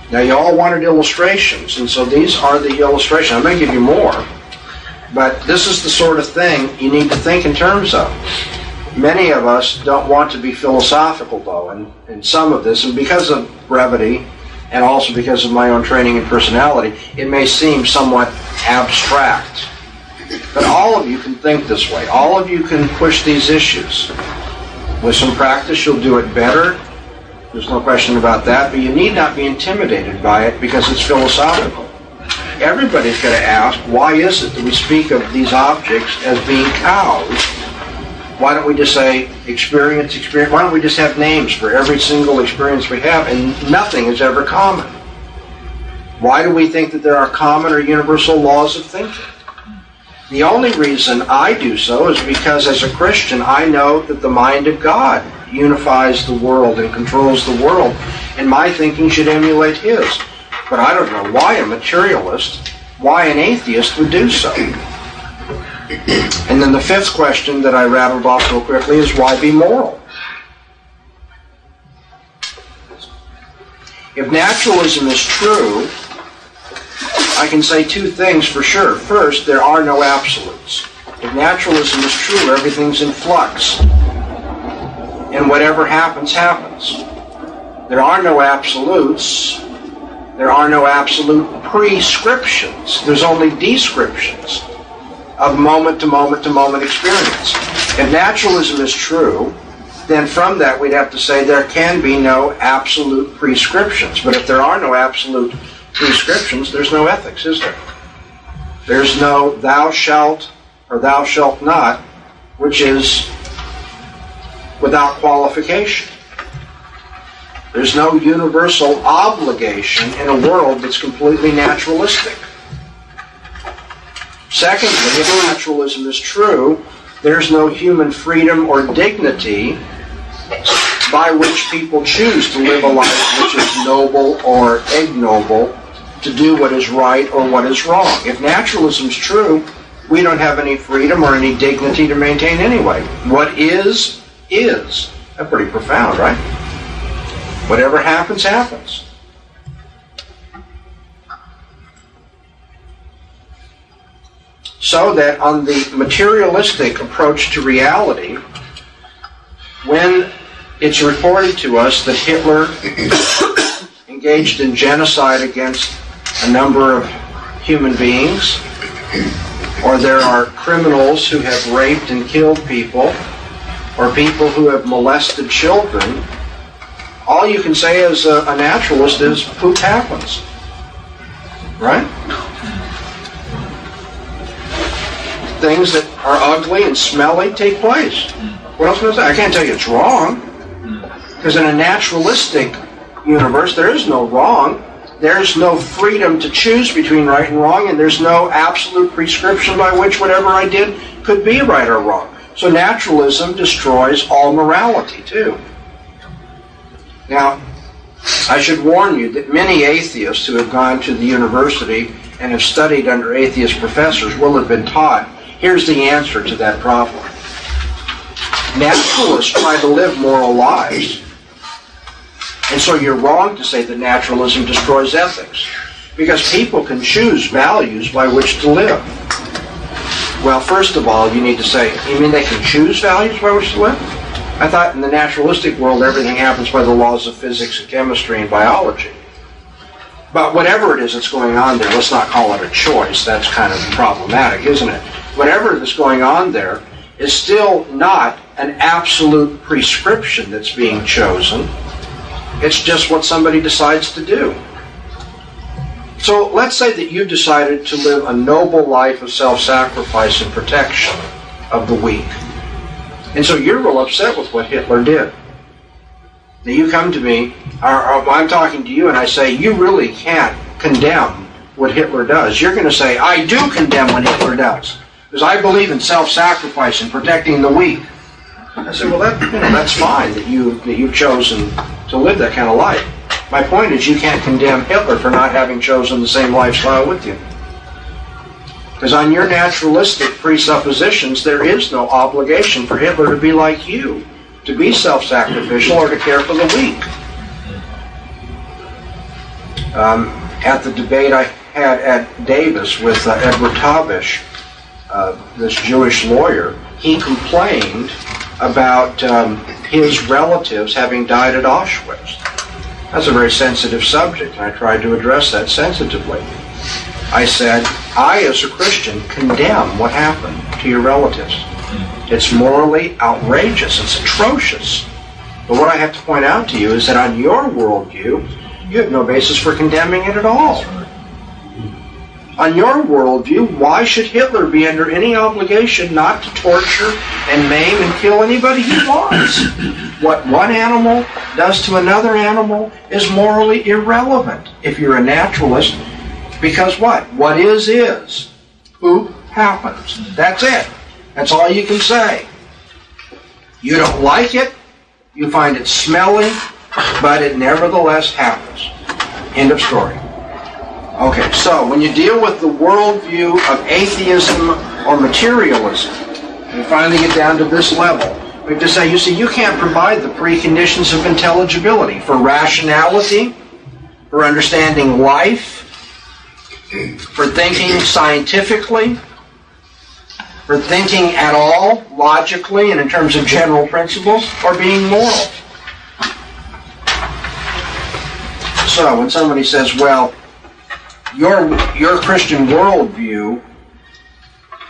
S1: Now, you all wanted illustrations, and so these are the illustrations. Going to give you more, but this is the sort of thing you need to think in terms of. Many of us don't want to be philosophical, though, and, and some of this, and because of brevity, and also because of my own training and personality, it may seem somewhat abstract. But all of you can think this way. All of you can push these issues. With some practice, you'll do it better. There's no question about that. But you need not be intimidated by it because it's philosophical. Everybody's going to ask, why is it that we speak of these objects as being cows? Why don't we just say experience, experience? Why don't we just have names for every single experience we have and nothing is ever common? Why do we think that there are common or universal laws of thinking? The only reason I do so is because as a Christian, I know that the mind of God unifies the world and controls the world, and my thinking should emulate His. But I don't know why a materialist, why an atheist would do so. And then the fifth question that I rattled off real quickly is why be moral? If naturalism is true, I can say two things for sure. First, there are no absolutes. If naturalism is true, everything's in flux. And whatever happens, happens. There are no absolutes. There are no absolute prescriptions. There's only descriptions of moment to moment to moment experience. If naturalism is true, then from that we'd have to say there can be no absolute prescriptions. But if there are no absolute prescriptions, there's no ethics, is there? There's no thou shalt or thou shalt not, which is without qualification. There's no universal obligation in a world that's completely naturalistic. Secondly, if naturalism is true, there's no human freedom or dignity by which people choose to live a life which is noble or ignoble, to do what is right or what is wrong. If naturalism is true, we don't have any freedom or any dignity to maintain anyway. What is, is. That's pretty profound, right? Whatever happens, happens. So that on the materialistic approach to reality, when it's reported to us that Hitler engaged in genocide against a number of human beings, or there are criminals who have raped and killed people, or people who have molested children, all you can say as a, a naturalist is poop happens. Right? Things that are ugly and smelly take place. What else can I say? I can't tell you it's wrong. Because in a naturalistic universe, there is no wrong. There's no freedom to choose between right and wrong, and there's no absolute prescription by which whatever I did could be right or wrong. So naturalism destroys all morality, too. Now, I should warn you that many atheists who have gone to the university and have studied under atheist professors will have been taught here's the answer to that problem. Naturalists try to live moral lives. And so you're wrong to say that naturalism destroys ethics. Because people can choose values by which to live. Well, first of all, you need to say, you mean they can choose values by which to live? I thought in the naturalistic world everything happens by the laws of physics and chemistry and biology. But whatever it is that's going on there, let's not call it a choice. That's kind of problematic, isn't it? Whatever that's going on there is still not an absolute prescription that's being chosen. It's just what somebody decides to do. So let's say that you decided to live a noble life of self sacrifice and protection of the weak. And so you're real upset with what Hitler did. Now you come to me, or, or I'm talking to you, and I say, you really can't condemn what Hitler does. You're going to say, I do condemn what Hitler does. Because I believe in self sacrifice and protecting the weak. I said, well, that, you know, that's fine that, you, that you've chosen to live that kind of life. My point is, you can't condemn Hitler for not having chosen the same lifestyle with you. Because on your naturalistic presuppositions, there is no obligation for Hitler to be like you, to be self sacrificial or to care for the weak. Um, at the debate I had at Davis with uh, Edward Tabash, uh, this Jewish lawyer, he complained about um, his relatives having died at Auschwitz. That's a very sensitive subject, and I tried to address that sensitively. I said, I, as a Christian, condemn what happened to your relatives. It's morally outrageous, it's atrocious. But what I have to point out to you is that on your worldview, you have no basis for condemning it at all. On your worldview, why should Hitler be under any obligation not to torture and maim and kill anybody he wants? What one animal does to another animal is morally irrelevant if you're a naturalist. Because what? What is, is. Poop happens. That's it. That's all you can say. You don't like it, you find it smelly, but it nevertheless happens. End of story. Okay, so when you deal with the worldview of atheism or materialism, and finally get down to this level, we have to say, you see, you can't provide the preconditions of intelligibility for rationality, for understanding life, for thinking scientifically, for thinking at all logically and in terms of general principles, or being moral. So when somebody says, well, your your Christian worldview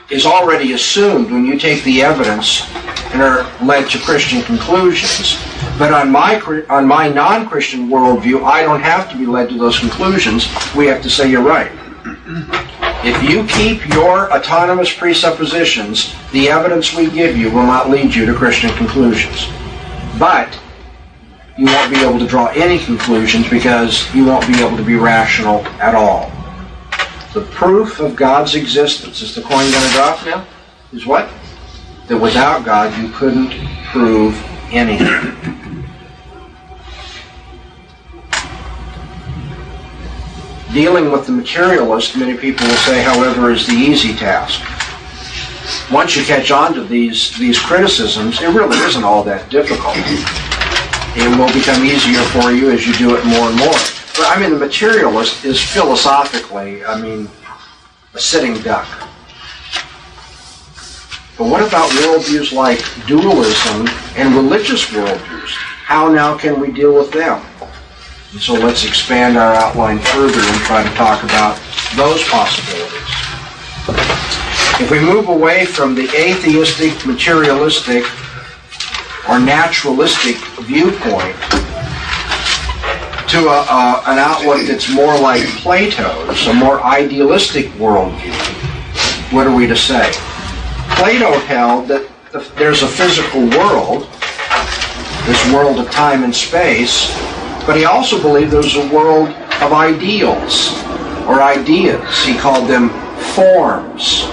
S1: is already assumed when you take the evidence and are led to Christian conclusions. But on my on my non-Christian worldview, I don't have to be led to those conclusions. We have to say you're right. If you keep your autonomous presuppositions, the evidence we give you will not lead you to Christian conclusions. But you won't be able to draw any conclusions because you won't be able to be rational at all. The proof of God's existence, is the coin going to drop now? Is what? That without God you couldn't prove anything. Dealing with the materialist, many people will say, however, is the easy task. Once you catch on to these, these criticisms, it really isn't all that difficult. It will become easier for you as you do it more and more. I mean, the materialist is philosophically, I mean, a sitting duck. But what about worldviews like dualism and religious worldviews? How now can we deal with them? And so let's expand our outline further and try to talk about those possibilities. If we move away from the atheistic, materialistic, or naturalistic viewpoint to a, a, an outlook that's more like Plato's, a more idealistic worldview, what are we to say? Plato held that the, there's a physical world, this world of time and space, but he also believed there was a world of ideals or ideas. He called them forms.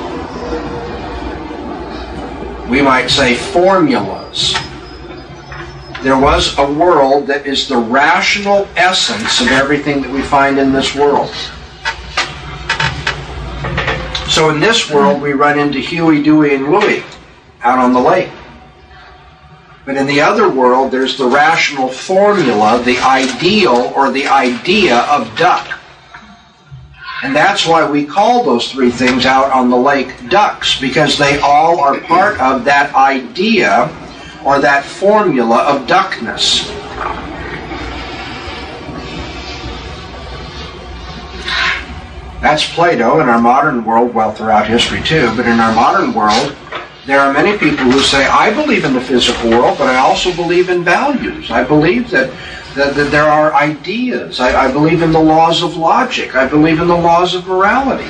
S1: We might say formulas there was a world that is the rational essence of everything that we find in this world. So in this world, we run into Huey, Dewey, and Louie out on the lake. But in the other world, there's the rational formula, the ideal or the idea of duck. And that's why we call those three things out on the lake ducks, because they all are part of that idea or that formula of duckness. That's Plato in our modern world, well, throughout history too, but in our modern world, there are many people who say, I believe in the physical world, but I also believe in values. I believe that, that, that there are ideas. I, I believe in the laws of logic. I believe in the laws of morality.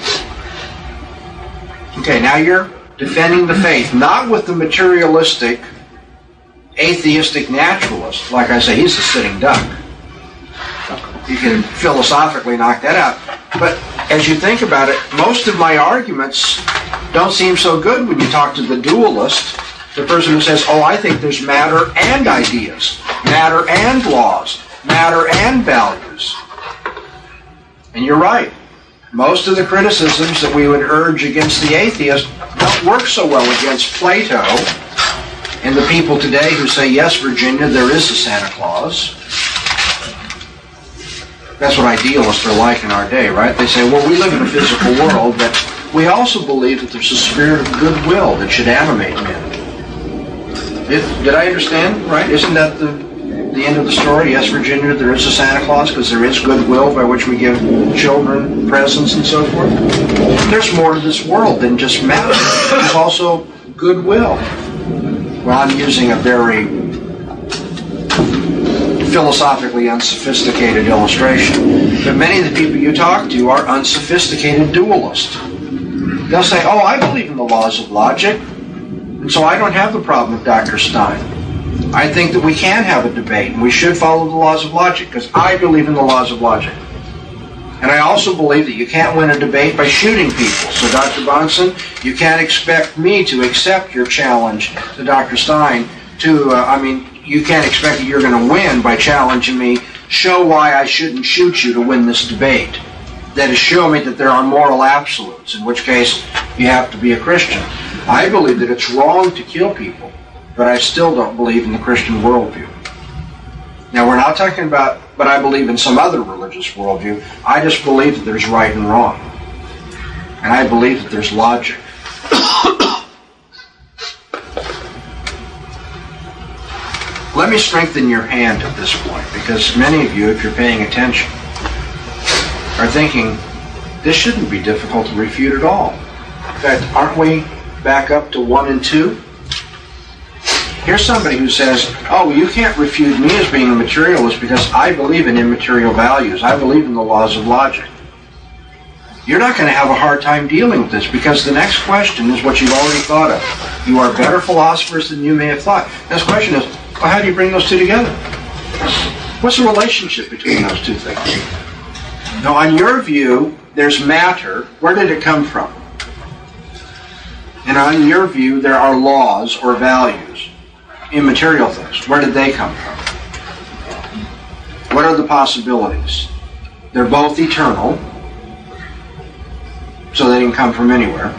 S1: Okay, now you're defending the faith, not with the materialistic, atheistic naturalist. Like I say, he's a sitting duck. You can philosophically knock that out. But as you think about it, most of my arguments don't seem so good when you talk to the dualist, the person who says, oh, I think there's matter and ideas, matter and laws, matter and values. And you're right. Most of the criticisms that we would urge against the atheist don't work so well against Plato and the people today who say, yes, Virginia, there is a Santa Claus. That's what idealists are like in our day, right? They say, well, we live in a physical world, but we also believe that there's a spirit of goodwill that should animate men. If, did I understand right? Isn't that the, the end of the story? Yes, Virginia, there is a Santa Claus because there is goodwill by which we give children presents and so forth. There's more to this world than just matter. There's also goodwill. Well, I'm using a very philosophically unsophisticated illustration. But many of the people you talk to are unsophisticated dualists. They'll say, oh, I believe in the laws of logic, and so I don't have the problem with Dr. Stein. I think that we can have a debate, and we should follow the laws of logic, because I believe in the laws of logic. And I also believe that you can't win a debate by shooting people. So, Dr. Bahnsen, you can't expect me to accept your challenge to Dr. Stein to, uh, I mean, you can't expect that you're going to win by challenging me. Show why I shouldn't shoot you to win this debate. That is, show me that there are moral absolutes, in which case you have to be a Christian. I believe that it's wrong to kill people, but I still don't believe in the Christian worldview. Now, we're not talking about, but I believe in some other religious worldview. I just believe that there's right and wrong. And I believe that there's logic. Let me strengthen your hand at this point because many of you, if you're paying attention, are thinking this shouldn't be difficult to refute at all. In fact, aren't we back up to one and two? Here's somebody who says, oh, you can't refute me as being a materialist because I believe in immaterial values. I believe in the laws of logic. You're not going to have a hard time dealing with this because the next question is what you've already thought of. You are better philosophers than you may have thought. Next question is, well, how do you bring those two together? What's the relationship between those two things? Now, on your view, there's matter. Where did it come from? And on your view, there are laws or values, immaterial things. Where did they come from? What are the possibilities? They're both eternal, so they didn't come from anywhere.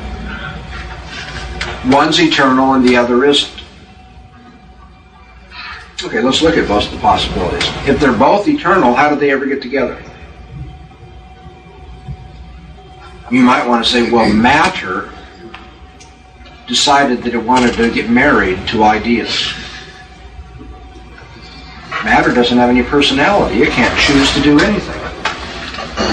S1: One's eternal and the other isn't. Okay, let's look at both the possibilities. If they're both eternal, how did they ever get together? You might want to say, well, matter decided that it wanted to get married to ideas. Matter doesn't have any personality. It can't choose to do anything.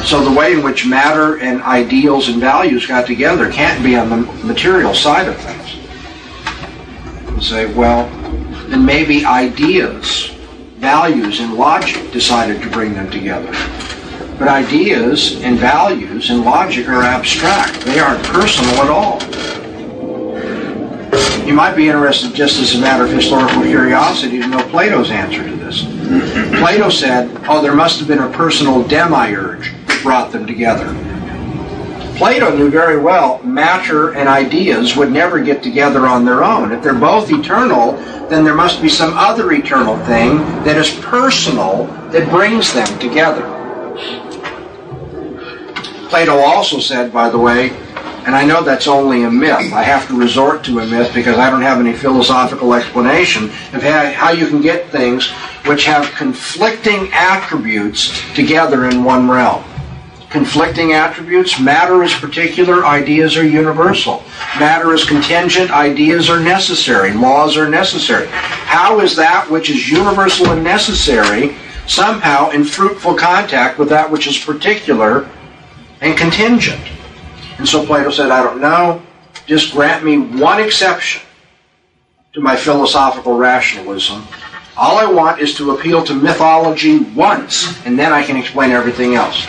S1: So the way in which matter and ideals and values got together can't be on the material side of things. You say, well, then maybe ideas, values, and logic decided to bring them together. But ideas and values and logic are abstract. They aren't personal at all. You might be interested, just as a matter of historical curiosity, to know Plato's answer to this. Plato said, oh, there must have been a personal demiurge that brought them together. Plato knew very well matter and ideas would never get together on their own. If they're both eternal, then there must be some other eternal thing that is personal that brings them together. Plato also said, by the way, and I know that's only a myth. I have to resort to a myth because I don't have any philosophical explanation of how, you can get things which have conflicting attributes together in one realm. Conflicting attributes, matter is particular, ideas are universal. Matter is contingent, ideas are necessary, laws are necessary. How is that which is universal and necessary somehow in fruitful contact with that which is particular and contingent. And so Plato said, I don't know, just grant me one exception to my philosophical rationalism. All I want is to appeal to mythology once, and then I can explain everything else.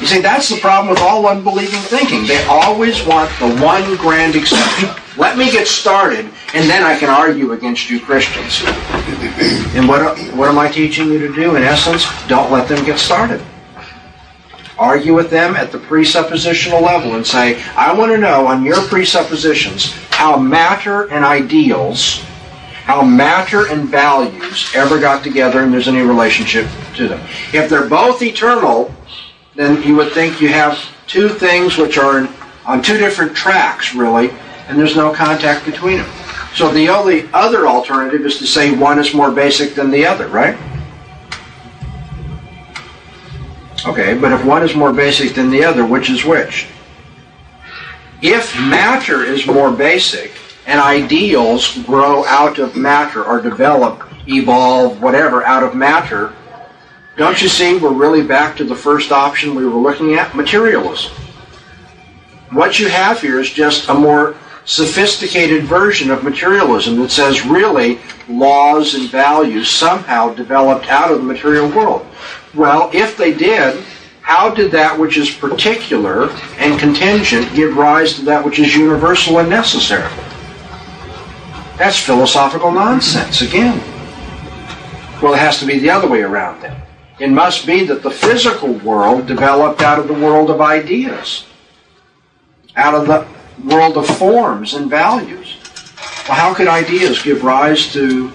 S1: You see, that's the problem with all unbelieving thinking. They always want the one grand exception. Let me get started, and then I can argue against you Christians. And what, what am I teaching you to do? In essence, don't let them get started. Argue with them at the presuppositional level and say, I want to know on your presuppositions how matter and ideals, how matter and values ever got together and there's any relationship to them. If they're both eternal, then you would think you have two things which are on two different tracks, really, and there's no contact between them. So the only other alternative is to say one is more basic than the other, right? Okay, but if one is more basic than the other, which is which? If matter is more basic and ideals grow out of matter or develop, evolve, whatever, out of matter, don't you see we're really back to the first option we were looking at? Materialism. What you have here is just a more sophisticated version of materialism that says really laws and values somehow developed out of the material world. Well, if they did, how did that which is particular and contingent give rise to that which is universal and necessary? That's philosophical nonsense again. Well, it has to be the other way around then. It must be that the physical world developed out of the world of ideas, out of the world of forms and values. Well, how could ideas give rise to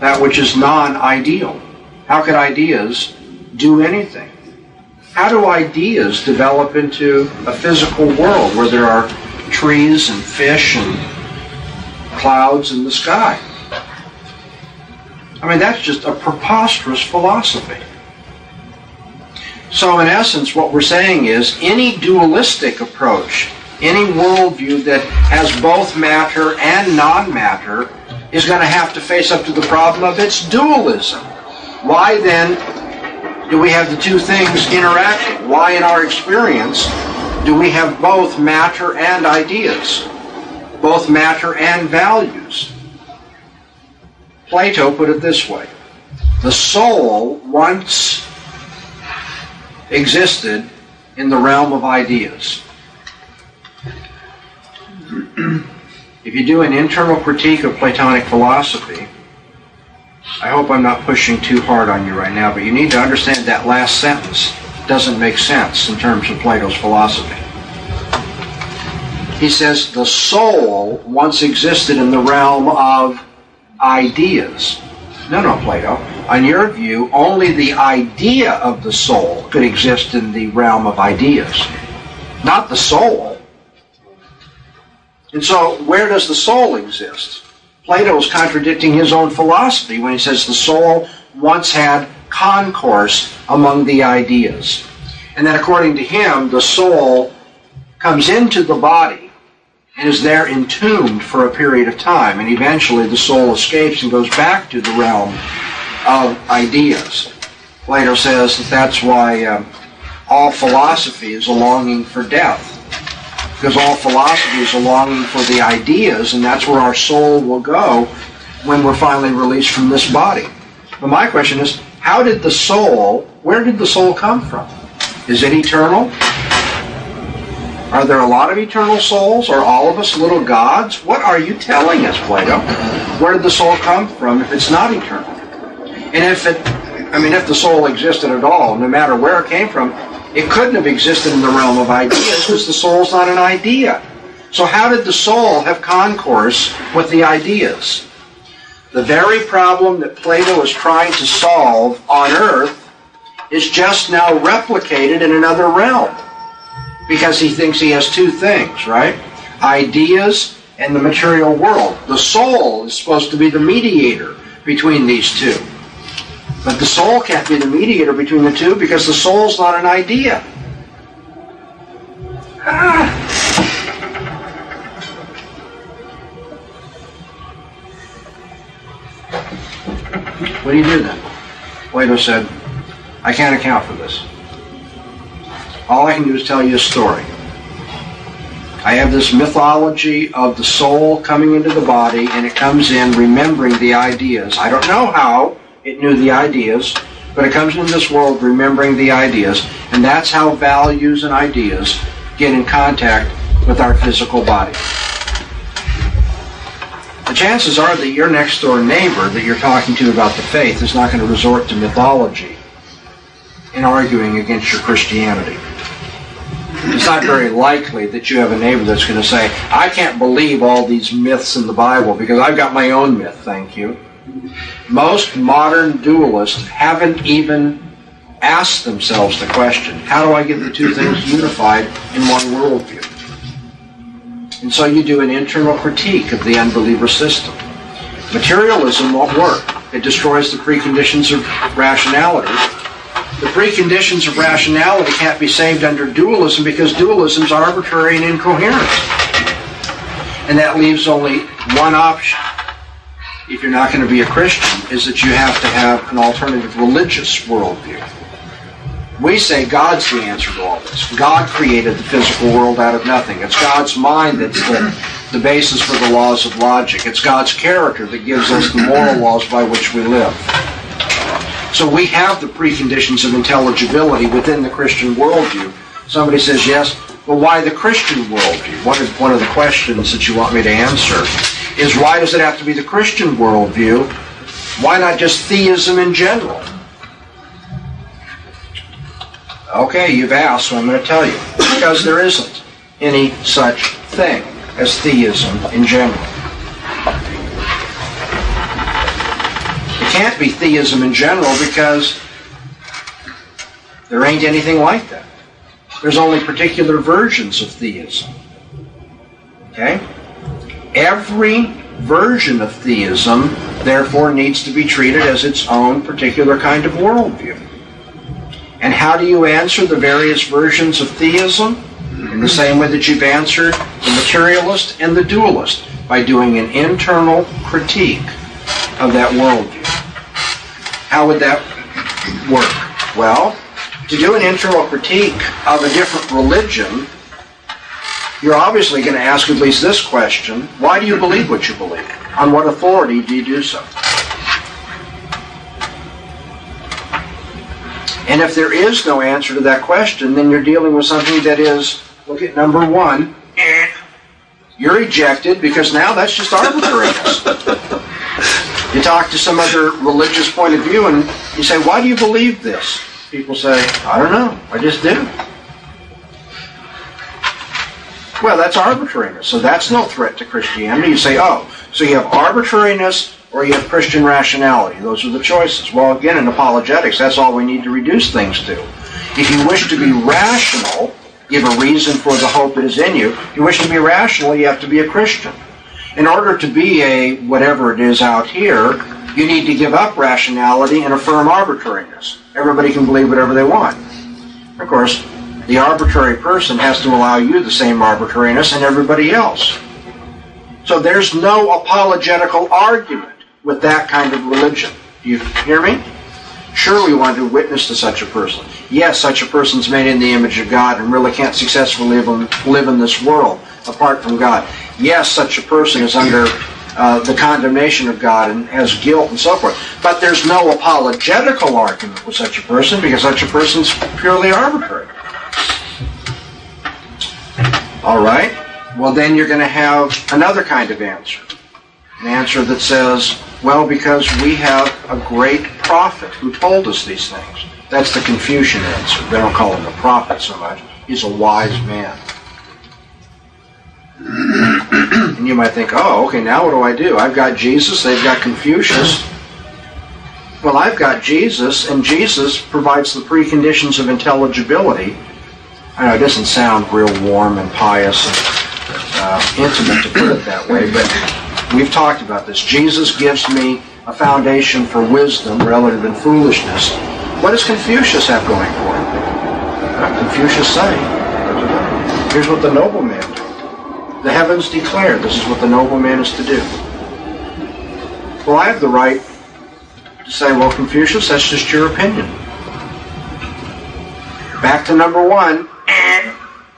S1: that which is non ideal? How could ideas do anything? How do ideas develop into a physical world where there are trees and fish and clouds in the sky? I mean, that's just a preposterous philosophy. So, in essence, what we're saying is any dualistic approach, any worldview that has both matter and non matter, is going to have to face up to the problem of its dualism. Why then do we have the two things interacting? Why, in our experience, do we have both matter and ideas? Both matter and values? Plato put it this way The soul once existed in the realm of ideas. if you do an internal critique of Platonic philosophy, I hope I'm not pushing too hard on you right now, but you need to understand that last sentence doesn't make sense in terms of Plato's philosophy. He says the soul once existed in the realm of ideas. No, no, Plato. On your view, only the idea of the soul could exist in the realm of ideas, not the soul. And so, where does the soul exist? Plato is contradicting his own philosophy when he says the soul once had concourse among the ideas. And that according to him, the soul comes into the body and is there entombed for a period of time. And eventually the soul escapes and goes back to the realm of ideas. Plato says that that's why um, all philosophy is a longing for death. Because all philosophy is a longing for the ideas, and that's where our soul will go when we're finally released from this body. But my question is, how did the soul, where did the soul come from? Is it eternal? Are there a lot of eternal souls? Are all of us little gods? What are you telling us, Plato? Where did the soul come from if it's not eternal? And if it, I mean, if the soul existed at all, no matter where it came from, it couldn't have existed in the realm of ideas because the soul's not an idea. So how did the soul have concourse with the ideas? The very problem that Plato is trying to solve on earth is just now replicated in another realm because he thinks he has two things, right? Ideas and the material world. The soul is supposed to be the mediator between these two. But the soul can't be the mediator between the two because the soul's not an idea. Ah. What do you do then? Plato said, I can't account for this. All I can do is tell you a story. I have this mythology of the soul coming into the body, and it comes in remembering the ideas. I don't know how it knew the ideas, but it comes into this world remembering the ideas, and that's how values and ideas get in contact with our physical body. The chances are that your next door neighbor that you're talking to about the faith is not going to resort to mythology in arguing against your Christianity it's not very likely that you have a neighbor that's going to say, I can't believe all these myths in the Bible because I've got my own myth, thank you. Most modern dualists haven't even asked themselves the question, how do I get the two things unified in one worldview? And so you do an internal critique of the unbeliever system. Materialism won't work. It destroys the preconditions of rationality the preconditions of rationality can't be saved under dualism because dualism is arbitrary and incoherent. And that leaves only one option. If you're not going to be a Christian, is that you have to have an alternative religious worldview. We say God's the answer to all this. God created the physical world out of nothing. It's God's mind that's the, the basis for the laws of logic. It's God's character that gives us the moral laws by which we live. So we have the preconditions of intelligibility within the Christian worldview. Somebody says, yes, well, why the Christian worldview? One of, one of the questions that you want me to answer is why does it have to be the Christian worldview? Why not just theism in general? Okay, you've asked, so I'm going to tell you. Because there isn't any such thing as theism in general. It can't be theism in general because there ain't anything like that. There's only particular versions of theism. Okay? Every version of theism, therefore, needs to be treated as its own particular kind of worldview. And how do you answer the various versions of theism? In the same way that you've answered the materialist and the dualist, by doing an internal critique of that worldview. How would that work? Well, to do an internal critique of a different religion, you're obviously going to ask at least this question why do you believe what you believe? On what authority do you do so? And if there is no answer to that question, then you're dealing with something that is, look at number one, you're ejected because now that's just arbitrariness. You talk to some other religious point of view and you say, why do you believe this? People say, I don't know, I just do. Well, that's arbitrariness. So that's no threat to Christianity. You say, oh, so you have arbitrariness or you have Christian rationality. Those are the choices. Well, again, in apologetics, that's all we need to reduce things to. If you wish to be rational, give a reason for the hope that is in you. If you wish to be rational, you have to be a Christian. In order to be a whatever it is out here, you need to give up rationality and affirm arbitrariness. Everybody can believe whatever they want. Of course, the arbitrary person has to allow you the same arbitrariness and everybody else. So there's no apologetical argument with that kind of religion. Do you hear me? Sure, we want to witness to such a person. Yes, such a person's made in the image of God and really can't successfully live in, live in this world apart from God yes, such a person is under uh, the condemnation of God and has guilt and so forth. But there's no apologetical argument with such a person because such a person is purely arbitrary. All right? Well, then you're going to have another kind of answer. An answer that says, well, because we have a great prophet who told us these things. That's the Confucian answer. They don't call him a prophet so much. He's a wise man. and you might think, oh, okay, now what do I do? I've got Jesus, they've got Confucius. Well, I've got Jesus, and Jesus provides the preconditions of intelligibility. I know it doesn't sound real warm and pious and uh, intimate to put it that way, but we've talked about this. Jesus gives me a foundation for wisdom rather than foolishness. What does Confucius have going for him? Confucius say, here's what the nobleman the heavens declare this is what the noble man is to do. Well, I have the right to say, well, Confucius, that's just your opinion. Back to number one,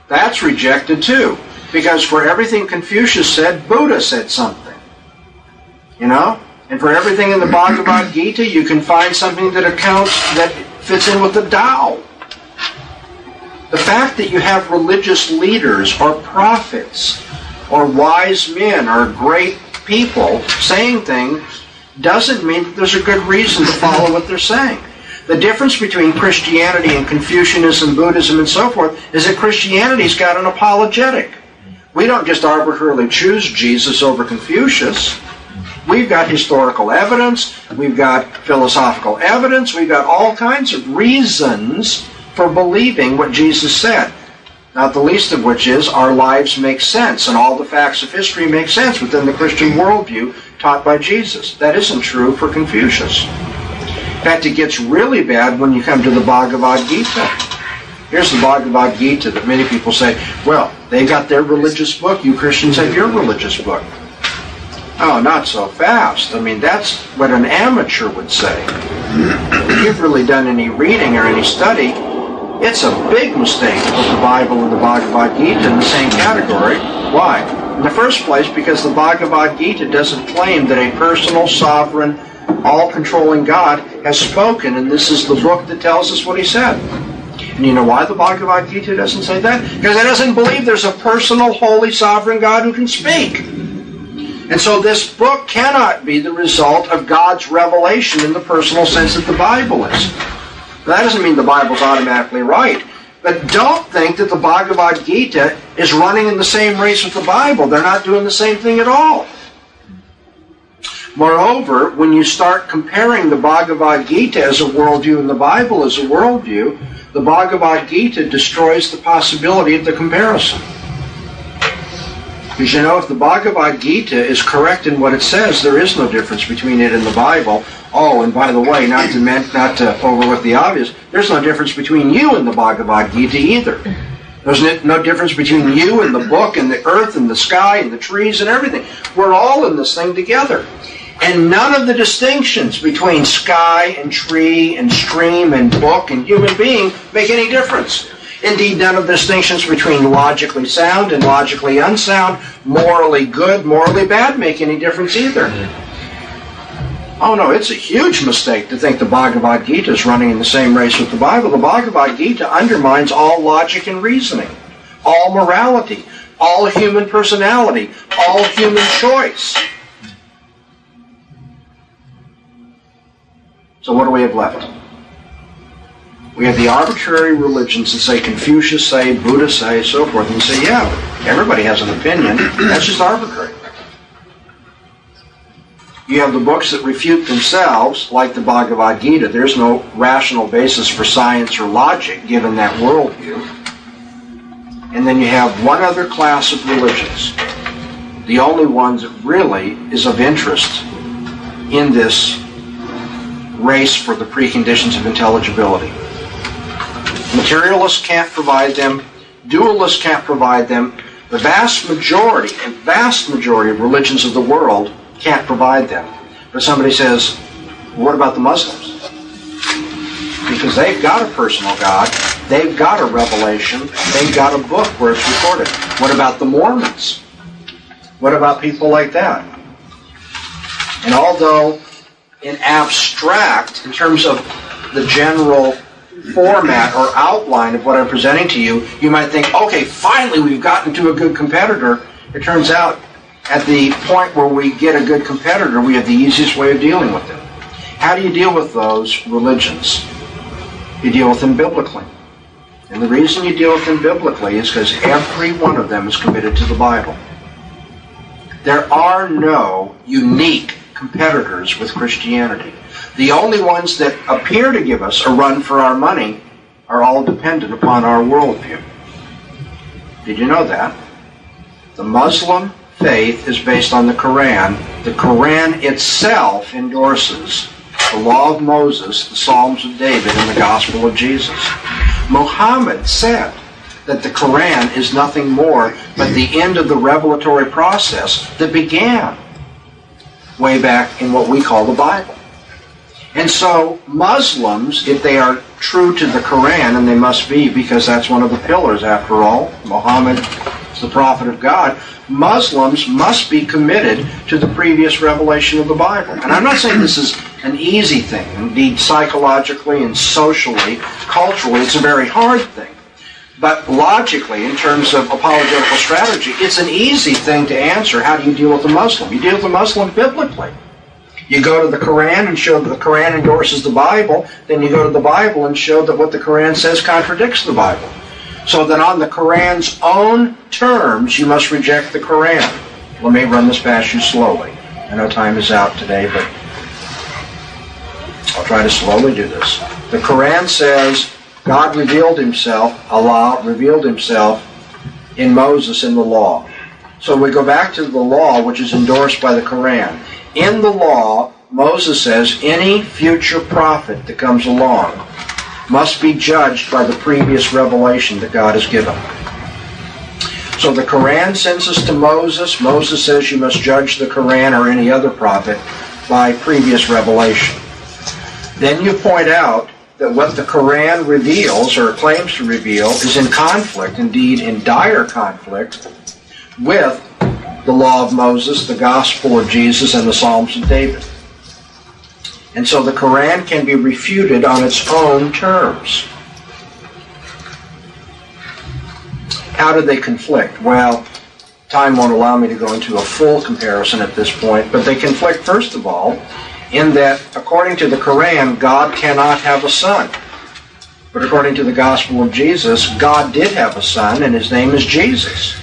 S1: That's rejected too. Because for everything Confucius said, Buddha said something. You know? And for everything in the Bhagavad Gita, you can find something that accounts, that fits in with the Tao. The fact that you have religious leaders or prophets or wise men or great people saying things doesn't mean that there's a good reason to follow what they're saying. The difference between Christianity and Confucianism, Buddhism, and so forth is that Christianity's got an apologetic. We don't just arbitrarily choose Jesus over Confucius. We've got historical evidence, we've got philosophical evidence, we've got all kinds of reasons for believing what Jesus said. Not the least of which is our lives make sense and all the facts of history make sense within the Christian worldview taught by Jesus. That isn't true for Confucius. In fact, it gets really bad when you come to the Bhagavad Gita. Here's the Bhagavad Gita that many people say, well, they've got their religious book, you Christians have your religious book. Oh, not so fast. I mean, that's what an amateur would say. If you've really done any reading or any study, it's a big mistake to put the Bible and the Bhagavad Gita in the same category. Why? In the first place, because the Bhagavad Gita doesn't claim that a personal, sovereign, all-controlling God has spoken, and this is the book that tells us what he said. And you know why the Bhagavad Gita doesn't say that? Because it doesn't believe there's a personal, holy, sovereign God who can speak. And so this book cannot be the result of God's revelation in the personal sense that the Bible is. That doesn't mean the Bible's automatically right. But don't think that the Bhagavad Gita is running in the same race with the Bible. They're not doing the same thing at all. Moreover, when you start comparing the Bhagavad Gita as a worldview and the Bible as a worldview, the Bhagavad Gita destroys the possibility of the comparison. Because you know, if the Bhagavad Gita is correct in what it says, there is no difference between it and the Bible. Oh, and by the way, not to not to overlook the obvious, there's no difference between you and the Bhagavad Gita either. There's no difference between you and the book and the earth and the sky and the trees and everything. We're all in this thing together. And none of the distinctions between sky and tree and stream and book and human being make any difference. Indeed, none of the distinctions between logically sound and logically unsound, morally good, morally bad, make any difference either. Oh no, it's a huge mistake to think the Bhagavad Gita is running in the same race with the Bible. The Bhagavad Gita undermines all logic and reasoning, all morality, all human personality, all human choice. So what do we have left? We have the arbitrary religions that say Confucius say, Buddha say, so forth, and say, yeah, everybody has an opinion. That's just arbitrary. You have the books that refute themselves, like the Bhagavad Gita. There's no rational basis for science or logic given that worldview. And then you have one other class of religions, the only ones that really is of interest in this race for the preconditions of intelligibility. Materialists can't provide them. Dualists can't provide them. The vast majority, and vast majority of religions of the world can't provide them. But somebody says, what about the Muslims? Because they've got a personal God, they've got a revelation, they've got a book where it's recorded. What about the Mormons? What about people like that? And although in abstract, in terms of the general format or outline of what I'm presenting to you, you might think, okay, finally we've gotten to a good competitor. It turns out at the point where we get a good competitor, we have the easiest way of dealing with them. How do you deal with those religions? You deal with them biblically. And the reason you deal with them biblically is because every one of them is committed to the Bible. There are no unique competitors with Christianity. The only ones that appear to give us a run for our money are all dependent upon our worldview. Did you know that? The Muslim faith is based on the Quran. The Quran itself endorses the Law of Moses, the Psalms of David, and the Gospel of Jesus. Muhammad said that the Quran is nothing more but the end of the revelatory process that began way back in what we call the Bible. And so Muslims, if they are true to the Quran, and they must be because that's one of the pillars after all. Muhammad is the prophet of God. Muslims must be committed to the previous revelation of the Bible. And I'm not saying this is an easy thing. Indeed, psychologically and socially, culturally, it's a very hard thing. But logically, in terms of apologetical strategy, it's an easy thing to answer. How do you deal with a Muslim? You deal with a Muslim biblically. You go to the Quran and show that the Quran endorses the Bible. Then you go to the Bible and show that what the Quran says contradicts the Bible. So that on the Quran's own terms, you must reject the Quran. Let me run this past you slowly. I know time is out today, but I'll try to slowly do this. The Quran says God revealed himself, Allah revealed himself in Moses in the law. So we go back to the law, which is endorsed by the Quran. In the law, Moses says any future prophet that comes along must be judged by the previous revelation that God has given. So the Quran sends us to Moses. Moses says you must judge the Quran or any other prophet by previous revelation. Then you point out that what the Quran reveals or claims to reveal is in conflict, indeed in dire conflict, with the law of Moses, the gospel of Jesus, and the Psalms of David. And so the Quran can be refuted on its own terms. How do they conflict? Well, time won't allow me to go into a full comparison at this point, but they conflict, first of all, in that according to the Quran, God cannot have a son. But according to the gospel of Jesus, God did have a son, and his name is Jesus.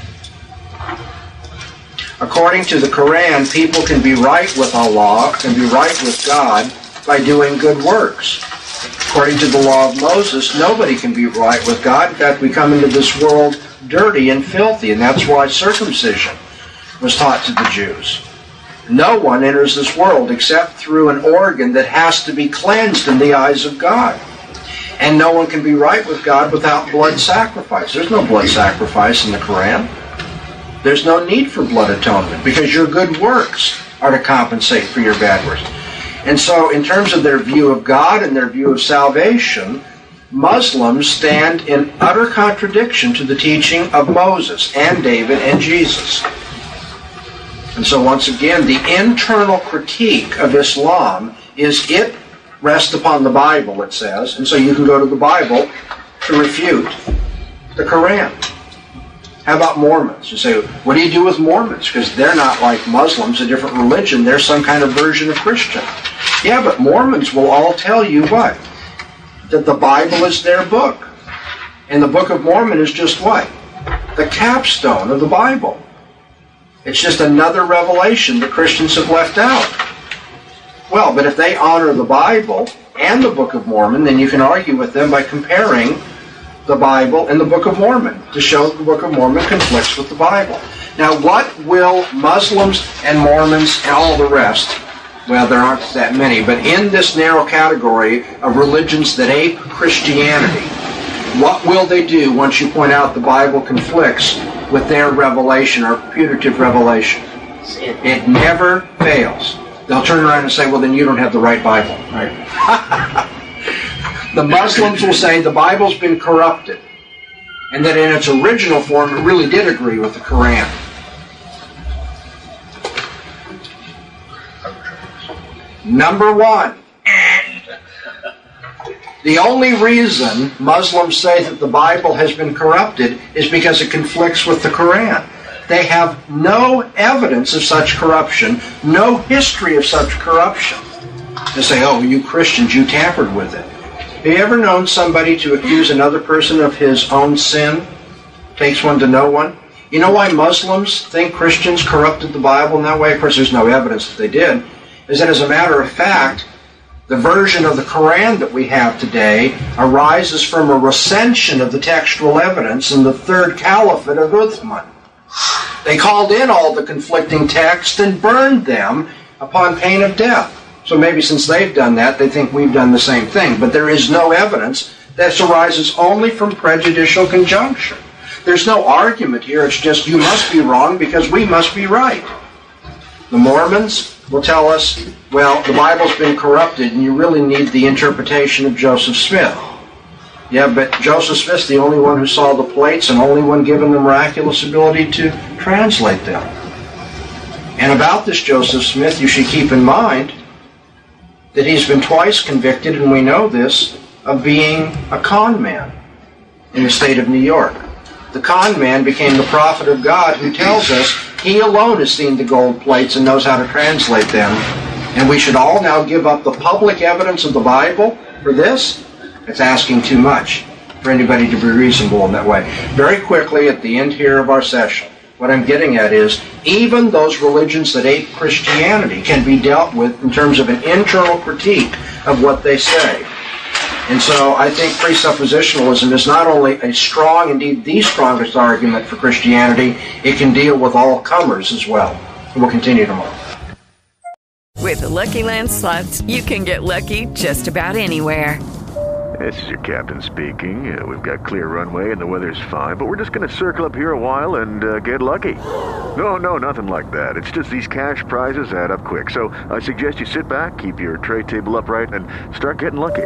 S1: According to the Quran, people can be right with Allah, can be right with God by doing good works. According to the law of Moses, nobody can be right with God. In fact, we come into this world dirty and filthy, and that's why circumcision was taught to the Jews. No one enters this world except through an organ that has to be cleansed in the eyes of God. And no one can be right with God without blood sacrifice. There's no blood sacrifice in the Quran. There's no need for blood atonement because your good works are to compensate for your bad works. And so, in terms of their view of God and their view of salvation, Muslims stand in utter contradiction to the teaching of Moses and David and Jesus. And so, once again, the internal critique of Islam is it rests upon the Bible, it says, and so you can go to the Bible to refute the Quran. How about Mormons? You say, what do you do with Mormons? Because they're not like Muslims, a different religion. They're some kind of version of Christian. Yeah, but Mormons will all tell you what? That the Bible is their book. And the Book of Mormon is just what? The capstone of the Bible. It's just another revelation that Christians have left out. Well, but if they honor the Bible and the Book of Mormon, then you can argue with them by comparing the Bible and the Book of Mormon to show the Book of Mormon conflicts with the Bible. Now, what will Muslims and Mormons and all the rest, well, there aren't that many, but in this narrow category of religions that ape Christianity, what will they do once you point out the Bible conflicts with their revelation or putative revelation? It never fails. They'll turn around and say, well, then you don't have the right Bible. Right? the Muslims will say the Bible's been corrupted, and that in its original form it really did agree with the Quran. Number one, the only reason Muslims say that the Bible has been corrupted is because it conflicts with the Quran. They have no evidence of such corruption, no history of such corruption. They say, oh, you Christians, you tampered with it. Have you ever known somebody to accuse another person of his own sin? Takes one to know one. You know why Muslims think Christians corrupted the Bible in that way? Of course, there's no evidence that they did. Is that, as a matter of fact, the version of the Quran that we have today arises from a recension of the textual evidence in the third caliphate of Uthman. They called in all the conflicting texts and burned them upon pain of death. So maybe since they've done that, they think we've done the same thing. But there is no evidence. This arises only from prejudicial conjunction. There's no argument here. It's just you must be wrong because we must be right. The Mormons will tell us, well, the Bible's been corrupted and you really need the interpretation of Joseph Smith. Yeah, but Joseph Smith's the only one who saw the plates and only one given the miraculous ability to translate them. And about this Joseph Smith, you should keep in mind that he's been twice convicted, and we know this, of being a con man in the state of New York. The con man became the prophet of God who tells us he alone has seen the gold plates and knows how to translate them. And we should all now give up the public evidence of the Bible for this? It's asking too much for anybody to be reasonable in that way. Very quickly, at the end here of our session, what I'm getting at is even those religions that ape Christianity can be dealt with in terms of an internal critique of what they say. And so I think presuppositionalism is not only a strong, indeed the strongest argument for Christianity, it can deal with all comers as well. And we'll continue tomorrow.
S2: With the Lucky Land slots, you can get lucky just about anywhere.
S3: This is your captain speaking. Uh, we've got clear runway and the weather's fine, but we're just going to circle up here a while and uh, get lucky. No, no, nothing like that. It's just these cash prizes add up quick. So I suggest you sit back, keep your tray table upright, and start getting lucky.